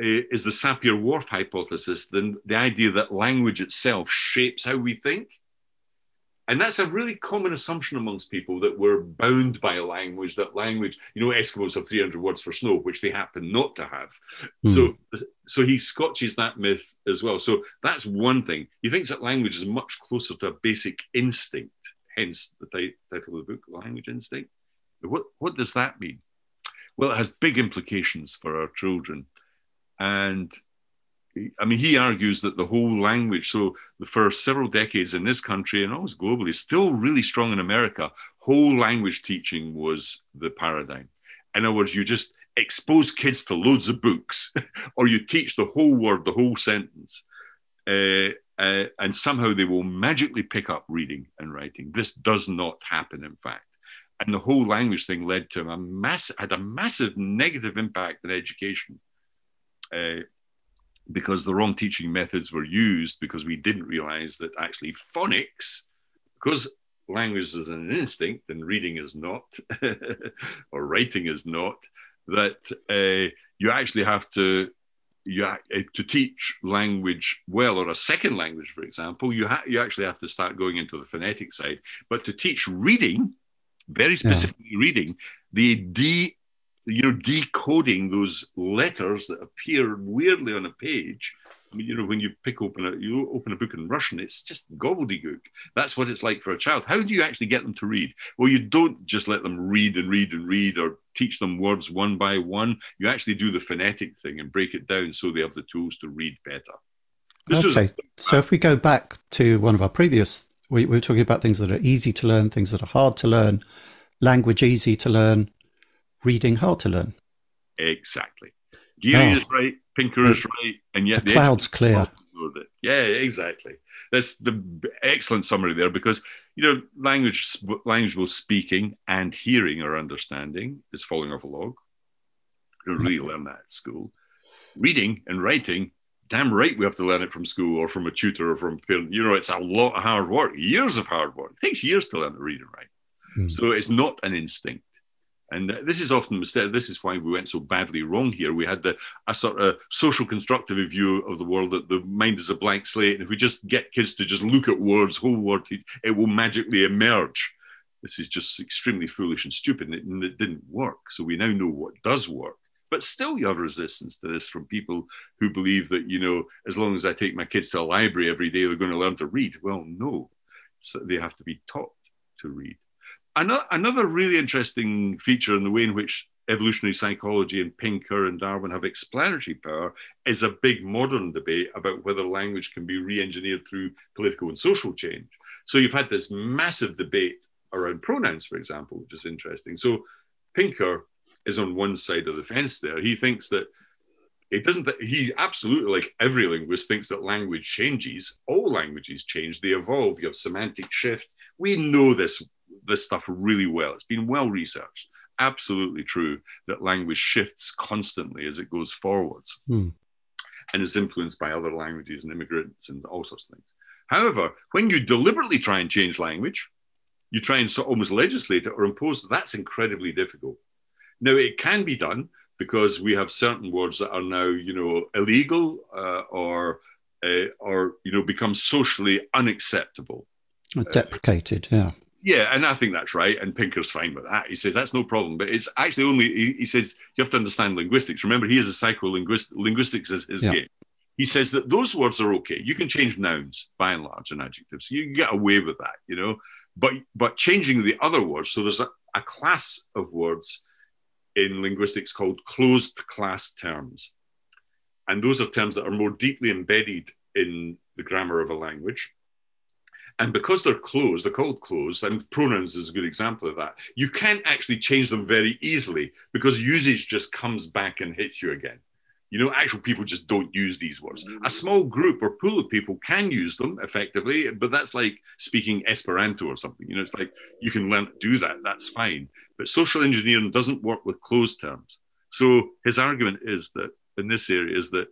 uh, is the Sapir-Whorf hypothesis, the, the idea that language itself shapes how we think. And that's a really common assumption amongst people that we're bound by a language, that language, you know, Eskimos have 300 words for snow, which they happen not to have. Mm. So, so he scotches that myth as well. So that's one thing. He thinks that language is much closer to a basic instinct hence the title of the book, Language Instinct. What, what does that mean? Well, it has big implications for our children. And I mean, he argues that the whole language, so the first several decades in this country and almost globally, still really strong in America, whole language teaching was the paradigm. In other words, you just expose kids to loads of books, or you teach the whole word, the whole sentence. Uh, uh, and somehow they will magically pick up reading and writing. This does not happen, in fact. And the whole language thing led to a mass had a massive negative impact on education uh, because the wrong teaching methods were used because we didn't realize that actually phonics, because language is an instinct and reading is not, or writing is not, that uh, you actually have to you eh, to teach language well or a second language for example you ha- you actually have to start going into the phonetic side but to teach reading very specifically yeah. reading the de you know decoding those letters that appear weirdly on a page you know, when you pick open a you open a book in Russian, it's just gobbledygook. That's what it's like for a child. How do you actually get them to read? Well, you don't just let them read and read and read or teach them words one by one. You actually do the phonetic thing and break it down so they have the tools to read better. This okay. Was, so if we go back to one of our previous, we, we were talking about things that are easy to learn, things that are hard to learn, language easy to learn, reading hard to learn. Exactly. Geary oh. is right, Pinker is right, and yet the, the cloud's clear. Yeah, exactly. That's the excellent summary there because you know language, language both speaking and hearing or understanding is falling off a log. You don't really learn that at school. Reading and writing, damn right, we have to learn it from school or from a tutor or from a parent. You know, it's a lot of hard work, years of hard work. It takes years to learn to read and write. Mm. So it's not an instinct. And this is often mistake. This is why we went so badly wrong here. We had the a sort of social constructive view of the world that the mind is a blank slate, and if we just get kids to just look at words, whole words, it will magically emerge. This is just extremely foolish and stupid, and it didn't work. So we now know what does work. But still, you have resistance to this from people who believe that you know, as long as I take my kids to a library every day, they're going to learn to read. Well, no, so they have to be taught to read. Another, another really interesting feature in the way in which evolutionary psychology and Pinker and Darwin have explanatory power is a big modern debate about whether language can be re engineered through political and social change. So you've had this massive debate around pronouns, for example, which is interesting. So Pinker is on one side of the fence there. He thinks that it doesn't, he absolutely, like every linguist, thinks that language changes. All languages change, they evolve. You have semantic shift. We know this, this stuff really well. It's been well researched. Absolutely true that language shifts constantly as it goes forwards Hmm. and is influenced by other languages and immigrants and all sorts of things. However, when you deliberately try and change language, you try and so almost legislate it or impose it, that's incredibly difficult. Now, it can be done because we have certain words that are now, you know, illegal uh, or, uh, or, you know, become socially unacceptable. Deprecated, yeah. Yeah, and I think that's right. And Pinker's fine with that. He says that's no problem. But it's actually only, he, he says, you have to understand linguistics. Remember, he is a psycholinguist. Linguistics is his Yeah. game. He says that those words are okay. You can change nouns by and large and adjectives. You can get away with that, you know. But but changing the other words, so there's a, a class of words in linguistics called closed class terms. And those are terms that are more deeply embedded in the grammar of a language. And because they're closed, they're called closed, and pronouns is a good example of that. You can't actually change them very easily because usage just comes back and hits you again. You know, actual people just don't use these words. A mm-hmm. small group or pool of people can use them effectively, but that's like speaking Esperanto or something. You know, it's like you can learn to do that, that's fine. But social engineering doesn't work with closed terms. So his argument is that in this area is that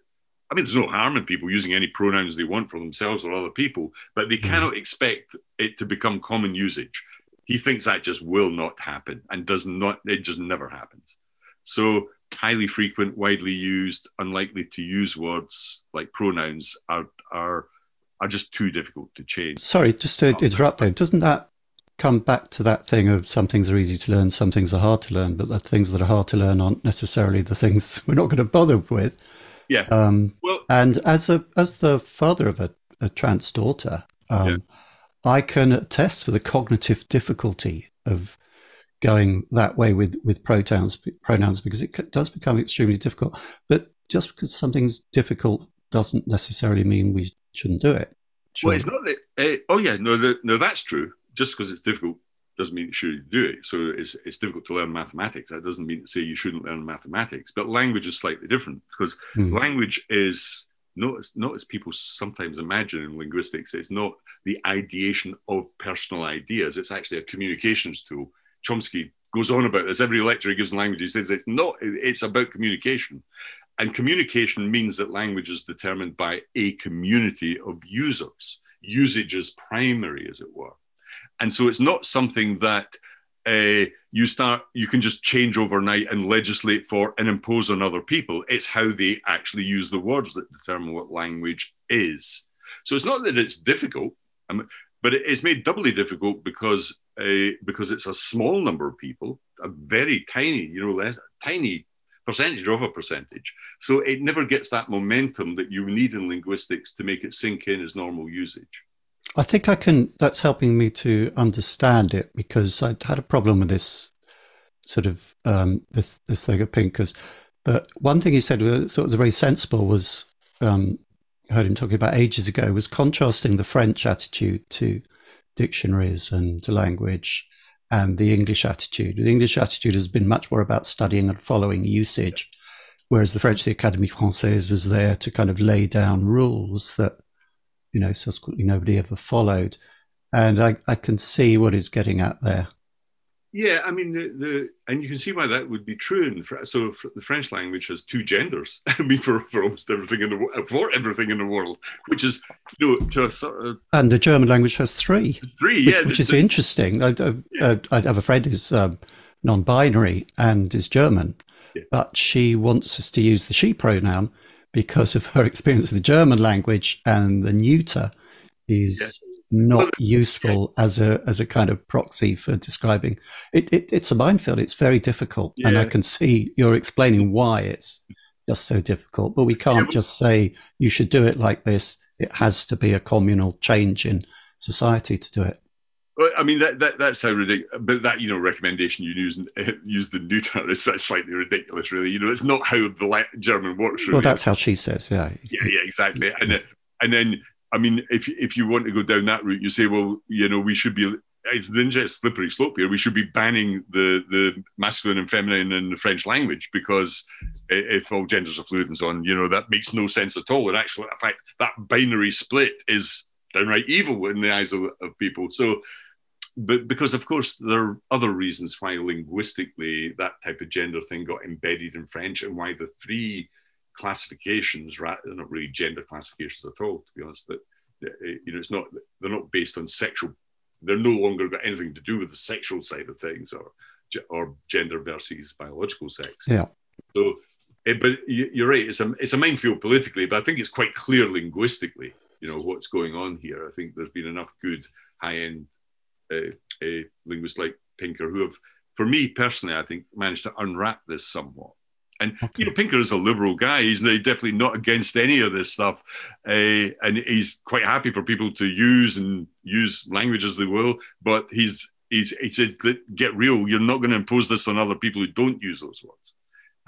I mean, there's no harm in people using any pronouns they want for themselves or other people, but they mm-hmm. cannot expect it to become common usage. He thinks that just will not happen and does not, it just never happens. So, highly frequent, widely used, unlikely to use words like pronouns are, are, are just too difficult to change. Sorry, just to interrupt there. Doesn't that come back to that thing of some things are easy to learn, some things are hard to learn, but the things that are hard to learn aren't necessarily the things we're not going to bother with? Yeah. Um, Well, and as a as the father of a, a trans daughter, um, I can attest for the cognitive difficulty of going that way with with pronouns pronouns because it does become extremely difficult. But just because something's difficult doesn't necessarily mean we shouldn't do it. Well, it's not that. Uh, oh yeah, no, no, no, that's true. Just because it's difficult doesn't mean you should do it. So it's it's difficult to learn mathematics. That doesn't mean to say you shouldn't learn mathematics. But language is slightly different because Hmm. language is not as, not as people sometimes imagine in linguistics. It's not the ideation of personal ideas. It's actually a communications tool. Chomsky goes on about this every lecture he gives in language. He says it's not. It's about communication. And communication means that language is determined by a community of users. Usage is primary, as it were. And so it's not something that uh, you start, you can just change overnight and legislate for and impose on other people. It's how they actually use the words that determine what language is. So it's not that it's difficult, um, but it is made doubly difficult because uh, because it's a small number of people, a very tiny, you know, less tiny percentage of a percentage. So it never gets that momentum that you need in linguistics to make it sink in as normal usage. I think I can. That's helping me to understand it because I had a problem with this sort of um, this this thing of Pinkers. But one thing he said that I thought was very sensible was um, I heard him talking about ages ago was contrasting the French attitude to dictionaries and language and the English attitude. The English attitude has been much more about studying and following usage, whereas the French, the Académie Française, is there to kind of lay down rules that you know, subsequently nobody ever followed. And I, I can see what he's getting at there. Yeah, I mean, the, the and you can see why that would be true. In Fr- so fr- the French language has two genders. I mean, for, for almost everything in the wo- for everything in the world, which is you know to a sort of And the German language has three, three. which, yeah, which is so- interesting. I, I, uh, I have a friend who's um, non-binary and is German, Yeah. but she wants us to use the she pronoun because of her experience with the German language, and the neuter is not useful as a as a kind of proxy for describing. It, it it's a minefield. It's very difficult, and I can see you're explaining why it's just so difficult. But we can't well- just say you should do it like this. It has to be a communal change in society to do it. Well, I mean that, that that's how ridiculous. But that you know recommendation you use use the neuter is slightly ridiculous, really. You know, it's not how the German works. Really. Well, that's how she says, yeah. Yeah, yeah, exactly. And and then I mean, if if you want to go down that route, you say, well, you know, we should be. It's the just slippery slope here. We should be banning the the masculine and feminine in the French language because if all genders are fluid and so on, you know, that makes no sense at all. And actually, in fact, that binary split is downright evil in the eyes of, of people. So but because of course there are other reasons why linguistically that type of gender thing got embedded in French and why the three classifications, right, they're not really gender classifications at all, to be honest, but uh, you know, it's not, they're not based on sexual, they're no longer got anything to do with the sexual side of things or, or gender versus biological sex. Yeah. So, but you're right, it's a, it's a minefield politically, but I think it's quite clear linguistically, you know, what's going on here. I think there's been enough good high end a, a linguist like Pinker, who have, for me personally, I think managed to unwrap this somewhat. And okay. you know, Pinker is a liberal guy. He's definitely not against any of this stuff, uh, and he's quite happy for people to use and use language as they will. But he's he's he said, "Get real. You're not going to impose this on other people who don't use those words."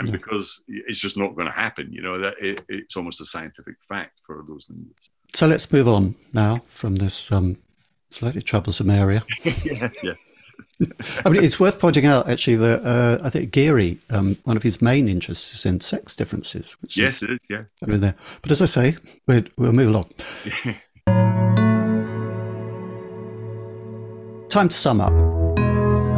And because it's just not going to happen, you know, that it, it's almost a scientific fact for those linguists. So let's move on now from this um, slightly troublesome area. yeah, yeah. I mean, it's worth pointing out actually that uh, I think Geary, um, one of his main interests is in sex differences. Which yes, is, yeah. I mean, there. But as I say, we'll, we'll move along. Time to sum up.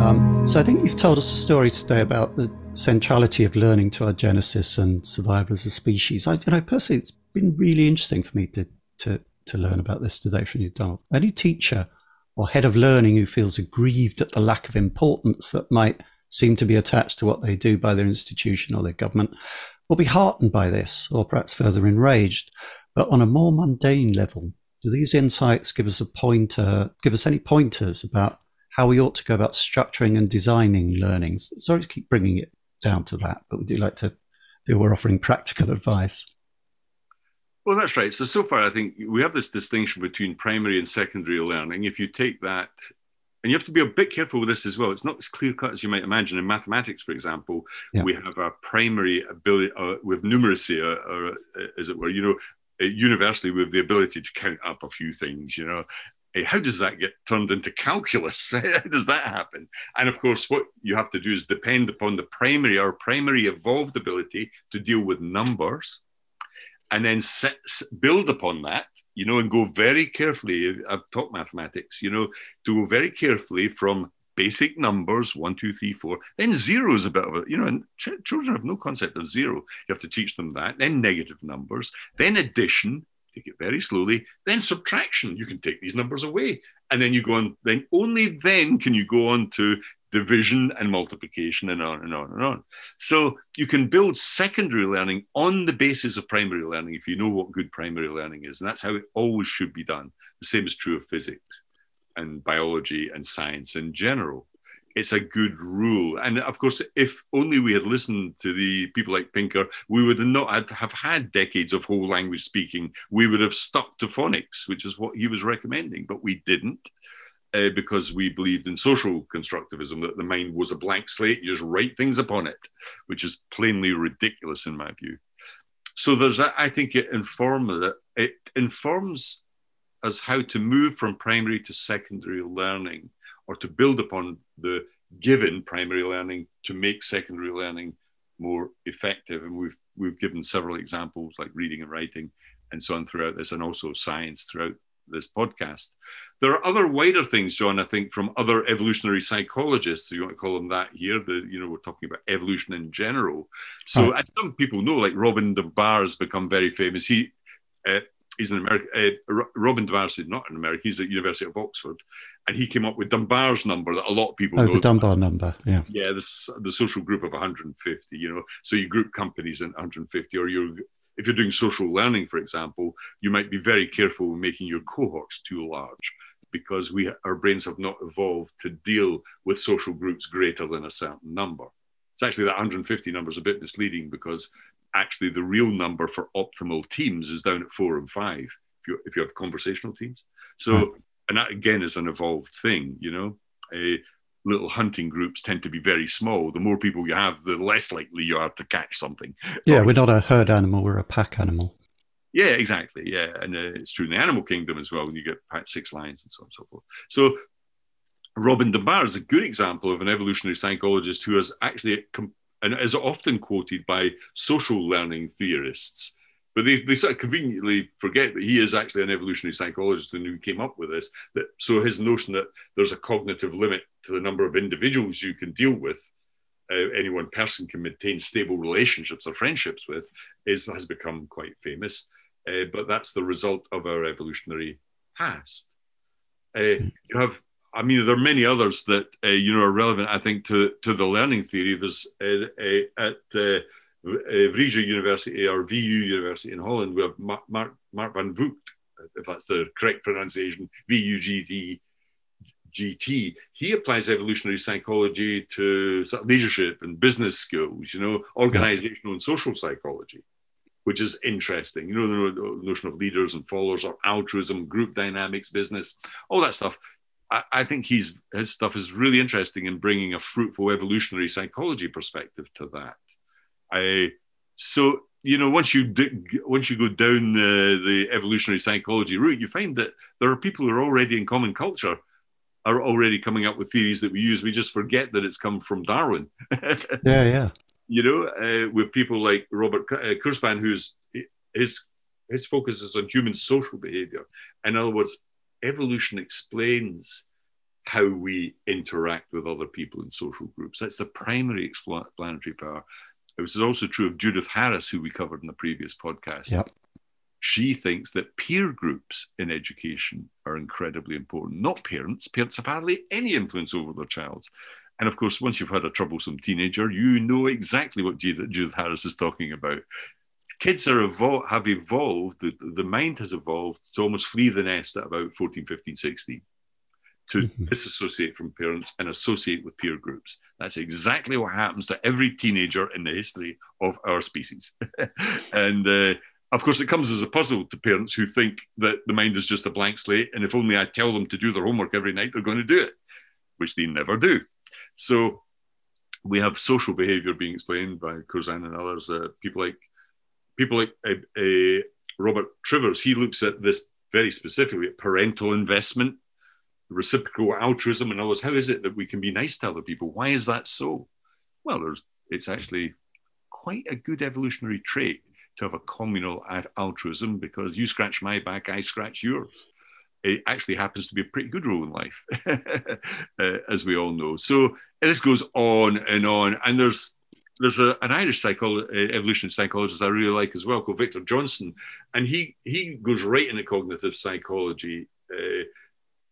Um, so I think you've told us a story today about the centrality of learning to our genesis and survival as a species. I, you know, personally, it's been really interesting for me to to to learn about this today from you, Donald. Any teacher or head of learning who feels aggrieved at the lack of importance that might seem to be attached to what they do by their institution or their government will be heartened by this or perhaps further enraged. But on a more mundane level, do these insights give us a pointer, give us any pointers about how we ought to go about structuring and designing learnings? Sorry to keep bringing it down to that, but we do like to feel we're offering practical advice. Well, that's right. So, so far, I think we have this distinction between primary and secondary learning. If you take that, and you have to be a bit careful with this as well, it's not as clear cut as you might imagine. In mathematics, for example, yeah. we have a primary ability uh, with numeracy, or, or uh, as it were, you know, universally with the ability to count up a few things, you know. How does that get turned into calculus? How does that happen? And of course, what you have to do is depend upon the primary or primary evolved ability to deal with numbers and then set, build upon that, you know, and go very carefully. I've taught mathematics, you know, to go very carefully from basic numbers one, two, three, four. Then zero is a bit of a, you know, and ch- children have no concept of zero. You have to teach them that. Then negative numbers, then addition, take it very slowly, then subtraction. You can take these numbers away. And then you go on, then only then can you go on to division and multiplication and on and on and on. So you can build secondary learning on the basis of primary learning if you know what good primary learning is. And that's how it always should be done. The same is true of physics and biology and science in general. It's a good rule. And of course, if only we had listened to the people like Pinker, we would not have had decades of whole language speaking. We would have stuck to phonics, which is what he was recommending, but we didn't uh, because we believed in social constructivism that the mind was a blank slate, you just write things upon it, which is plainly ridiculous in my view. So there's, I think, it informs it informs us how to move from primary to secondary learning, or to build upon the given primary learning to make secondary learning more effective. And we've we've given several examples like reading and writing and so on throughout this, and also science throughout this podcast. There are other wider things, John, I think, from other evolutionary psychologists, you want to call them that here, the, you know, we're talking about evolution in general. So, oh. some people know, like Robin Dunbar has become very famous. He, uh, he's an American, uh, Robin Dunbar is not an American, he's at University of Oxford. And he came up with Dunbar's number that a lot of people oh, know. the Dunbar number, yeah. Yeah, this, the social group of 150, you know. So you group companies in 150, or you if you're doing social learning, for example, you might be very careful in making your cohorts too large because we our brains have not evolved to deal with social groups greater than a certain number. It's actually that 150 number is a bit misleading because actually the real number for optimal teams is down at four and five if you if you have conversational teams. So and that again is an evolved thing, you know. Uh, little hunting groups tend to be very small. The more people you have, the less likely you are to catch something. Yeah, we're not a herd animal; we're a pack animal. Yeah, exactly. Yeah, and uh, it's true in the animal kingdom as well when you get six lions and so on and so forth. So Robin Dunbar is a good example of an evolutionary psychologist who has actually and is often quoted by social learning theorists. But they, they sort of conveniently forget that he is actually an evolutionary psychologist and who came up with this. That so his notion that there's a cognitive limit to the number of individuals you can deal with, uh, any one person can maintain stable relationships or friendships with, is has become quite famous. Uh, but that's the result of our evolutionary past. Uh, you have, I mean, there are many others that uh, you know are relevant. I think to to the learning theory. There's uh, uh, at Vrije University or VU University in Holland. We have Mark, Mark, van Vugt, if that's the correct pronunciation, VUGT. GT, he applies evolutionary psychology to sort of leadership and business skills, you know, organizational and social psychology which is interesting. You know, the notion of leaders and followers or altruism, group dynamics, business, all that stuff. I, I think he's his stuff is really interesting in bringing a fruitful evolutionary psychology perspective to that. I so you know once you dig, once you go down the, the evolutionary psychology route, you find that there are people who are already in common culture are already coming up with theories that we use. We just forget that it's come from Darwin. yeah, yeah you know, uh, with people like Robert uh, Kurzban, who's his his focus is on human social behavior. In other words, evolution explains how we interact with other people in social groups. That's the primary explanatory power. It was also true of Judith Harris, who we covered in the previous podcast. Yep. She thinks that peer groups in education are incredibly important, not parents. Parents have hardly any influence over their child. And of course, once you've had a troublesome teenager, you know exactly what Judith Harris is talking about. Kids are evol- have evolved, the, the mind has evolved to almost flee the nest at about 14, 15, 16 to mm-hmm. disassociate from parents and associate with peer groups. That's exactly what happens to every teenager in the history of our species. and uh, of course, it comes as a puzzle to parents who think that the mind is just a blank slate, and if only I tell them to do their homework every night, they're going to do it, which they never do. So we have social behavior being explained by Kurzban and others. Uh, people like people like uh, uh, Robert Trivers. He looks at this very specifically at parental investment, reciprocal altruism, and others. How is it that we can be nice to other people? Why is that so? Well, there's it's actually quite a good evolutionary trait to have a communal altruism because you scratch my back, I scratch yours it actually happens to be a pretty good rule in life, uh, as we all know. So this goes on and on. And there's there's a, an Irish psycholo- uh, evolutionary psychologist I really like as well, called Victor Johnston, and he he goes right into cognitive psychology, uh,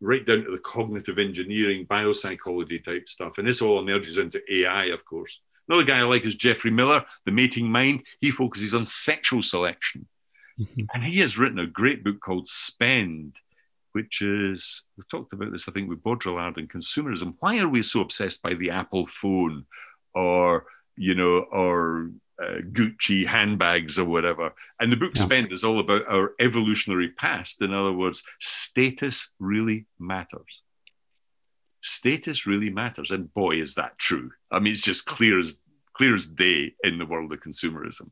right down to the cognitive engineering, biopsychology type stuff, and this all emerges into AI, of course. Another guy I like is Geoffrey Miller, The Mating Mind. He focuses on sexual selection, mm-hmm. and he has written a great book called Spent which is we've talked about this, I think, with Baudrillard and consumerism. Why are we so obsessed by the Apple phone, or you know, or uh, Gucci handbags or whatever? And the book yeah. Spent is all about our evolutionary past. In other words, status really matters. Status really matters, and boy, is that true. I mean, it's just clear as clear as day in the world of consumerism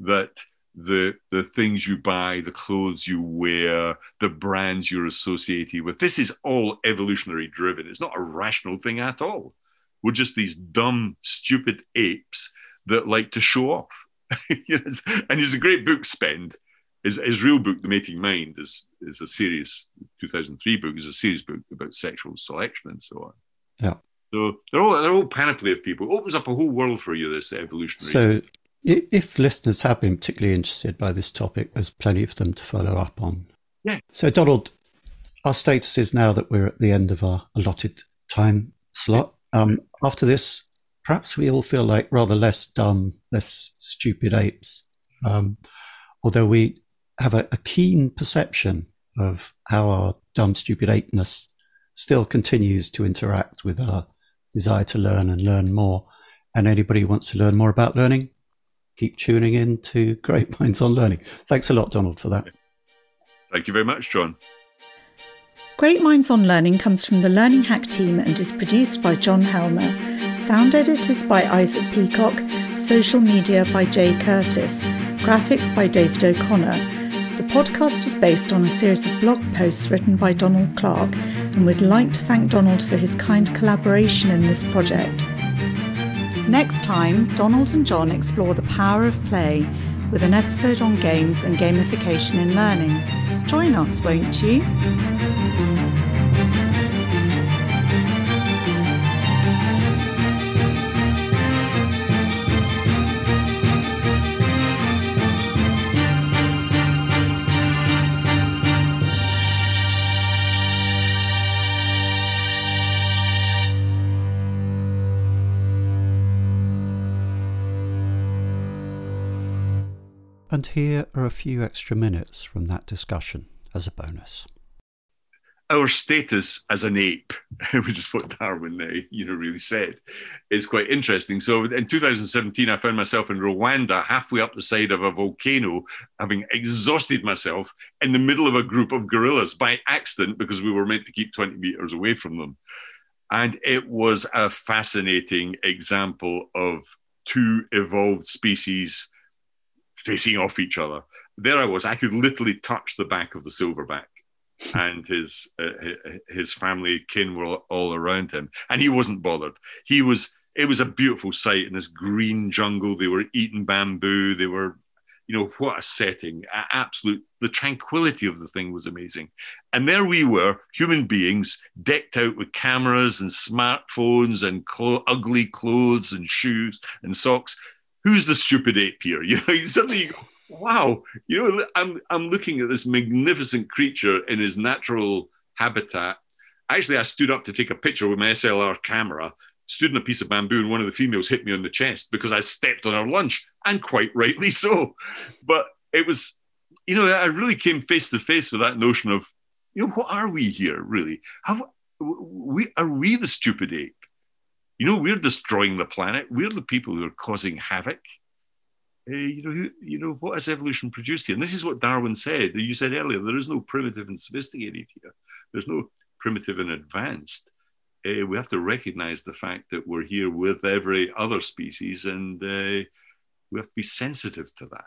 that the the things you buy, the clothes you wear, the brands you're associated with. This is all evolutionary driven. It's not a rational thing at all. We're just these dumb, stupid apes that like to show off. and there's a great book, Spent. His, his real book, The Mating Mind, is, is a serious 2003 book, is a serious book about sexual selection and so on. Yeah. So they're all, they're all panoply of people. It opens up a whole world for you, this evolutionary. So if listeners have been particularly interested by this topic, there's plenty of them to follow up on. Yeah. So, Donald, our status is now that we're at the end of our allotted time slot. Um, after this, perhaps we all feel like rather less dumb, less stupid apes, um, although we have a, a, keen perception of how our dumb, stupid apeness still continues to interact with our desire to learn and learn more. And anybody who wants to learn more about learning, keep tuning in to Great Minds on Learning. Thanks a lot, Donald, for that. Thank you very much, John. Great Minds on Learning comes from the Learning Hack team and is produced by John Helmer. Sound editors by Isaac Peacock, social media by Jay Curtis, graphics by David O'Connor. The podcast is based on a series of blog posts written by Donald Clark, and we'd like to thank Donald for his kind collaboration in this project. Next time, Donald and John explore the power of play with an episode on games and gamification in learning. Join us, won't you? Here are a few extra minutes from that discussion as a bonus. Our status as an ape, which is what Darwin, uh, you know, really said, is quite interesting. So in 2017, I found myself in Rwanda, halfway up the side of a volcano, having exhausted myself in the middle of a group of gorillas by accident because we were meant to keep 20 meters away from them. And it was a fascinating example of two evolved species facing off each other. There I was. I could literally touch the back of the silverback, and his uh, his family kin were all around him, and he wasn't bothered. He was. It was a beautiful sight in this green jungle. They were eating bamboo. They were, you know, what a setting! Absolute. The tranquility of the thing was amazing, and there we were, human beings decked out with cameras and smartphones and clo- ugly clothes and shoes and socks who's the stupid ape here? You know, suddenly you go, wow, you know, I'm, I'm looking at this magnificent creature in his natural habitat. Actually, I stood up to take a picture with my SLR camera, stood in a piece of bamboo, and one of the females hit me on the chest because I stepped on her lunch, and quite rightly so. But it was, you know, I really came face to face with that notion of, you know, what are we here really? Have we are we the stupid ape? You know, we're destroying the planet. We're the people who are causing havoc. Uh, you know, who, you know, what has evolution produced here? And this is what Darwin said. You said earlier, there is no primitive and sophisticated here. There's no primitive and advanced. Uh, we have to recognize the fact that we're here with every other species, and uh, we have to be sensitive to that.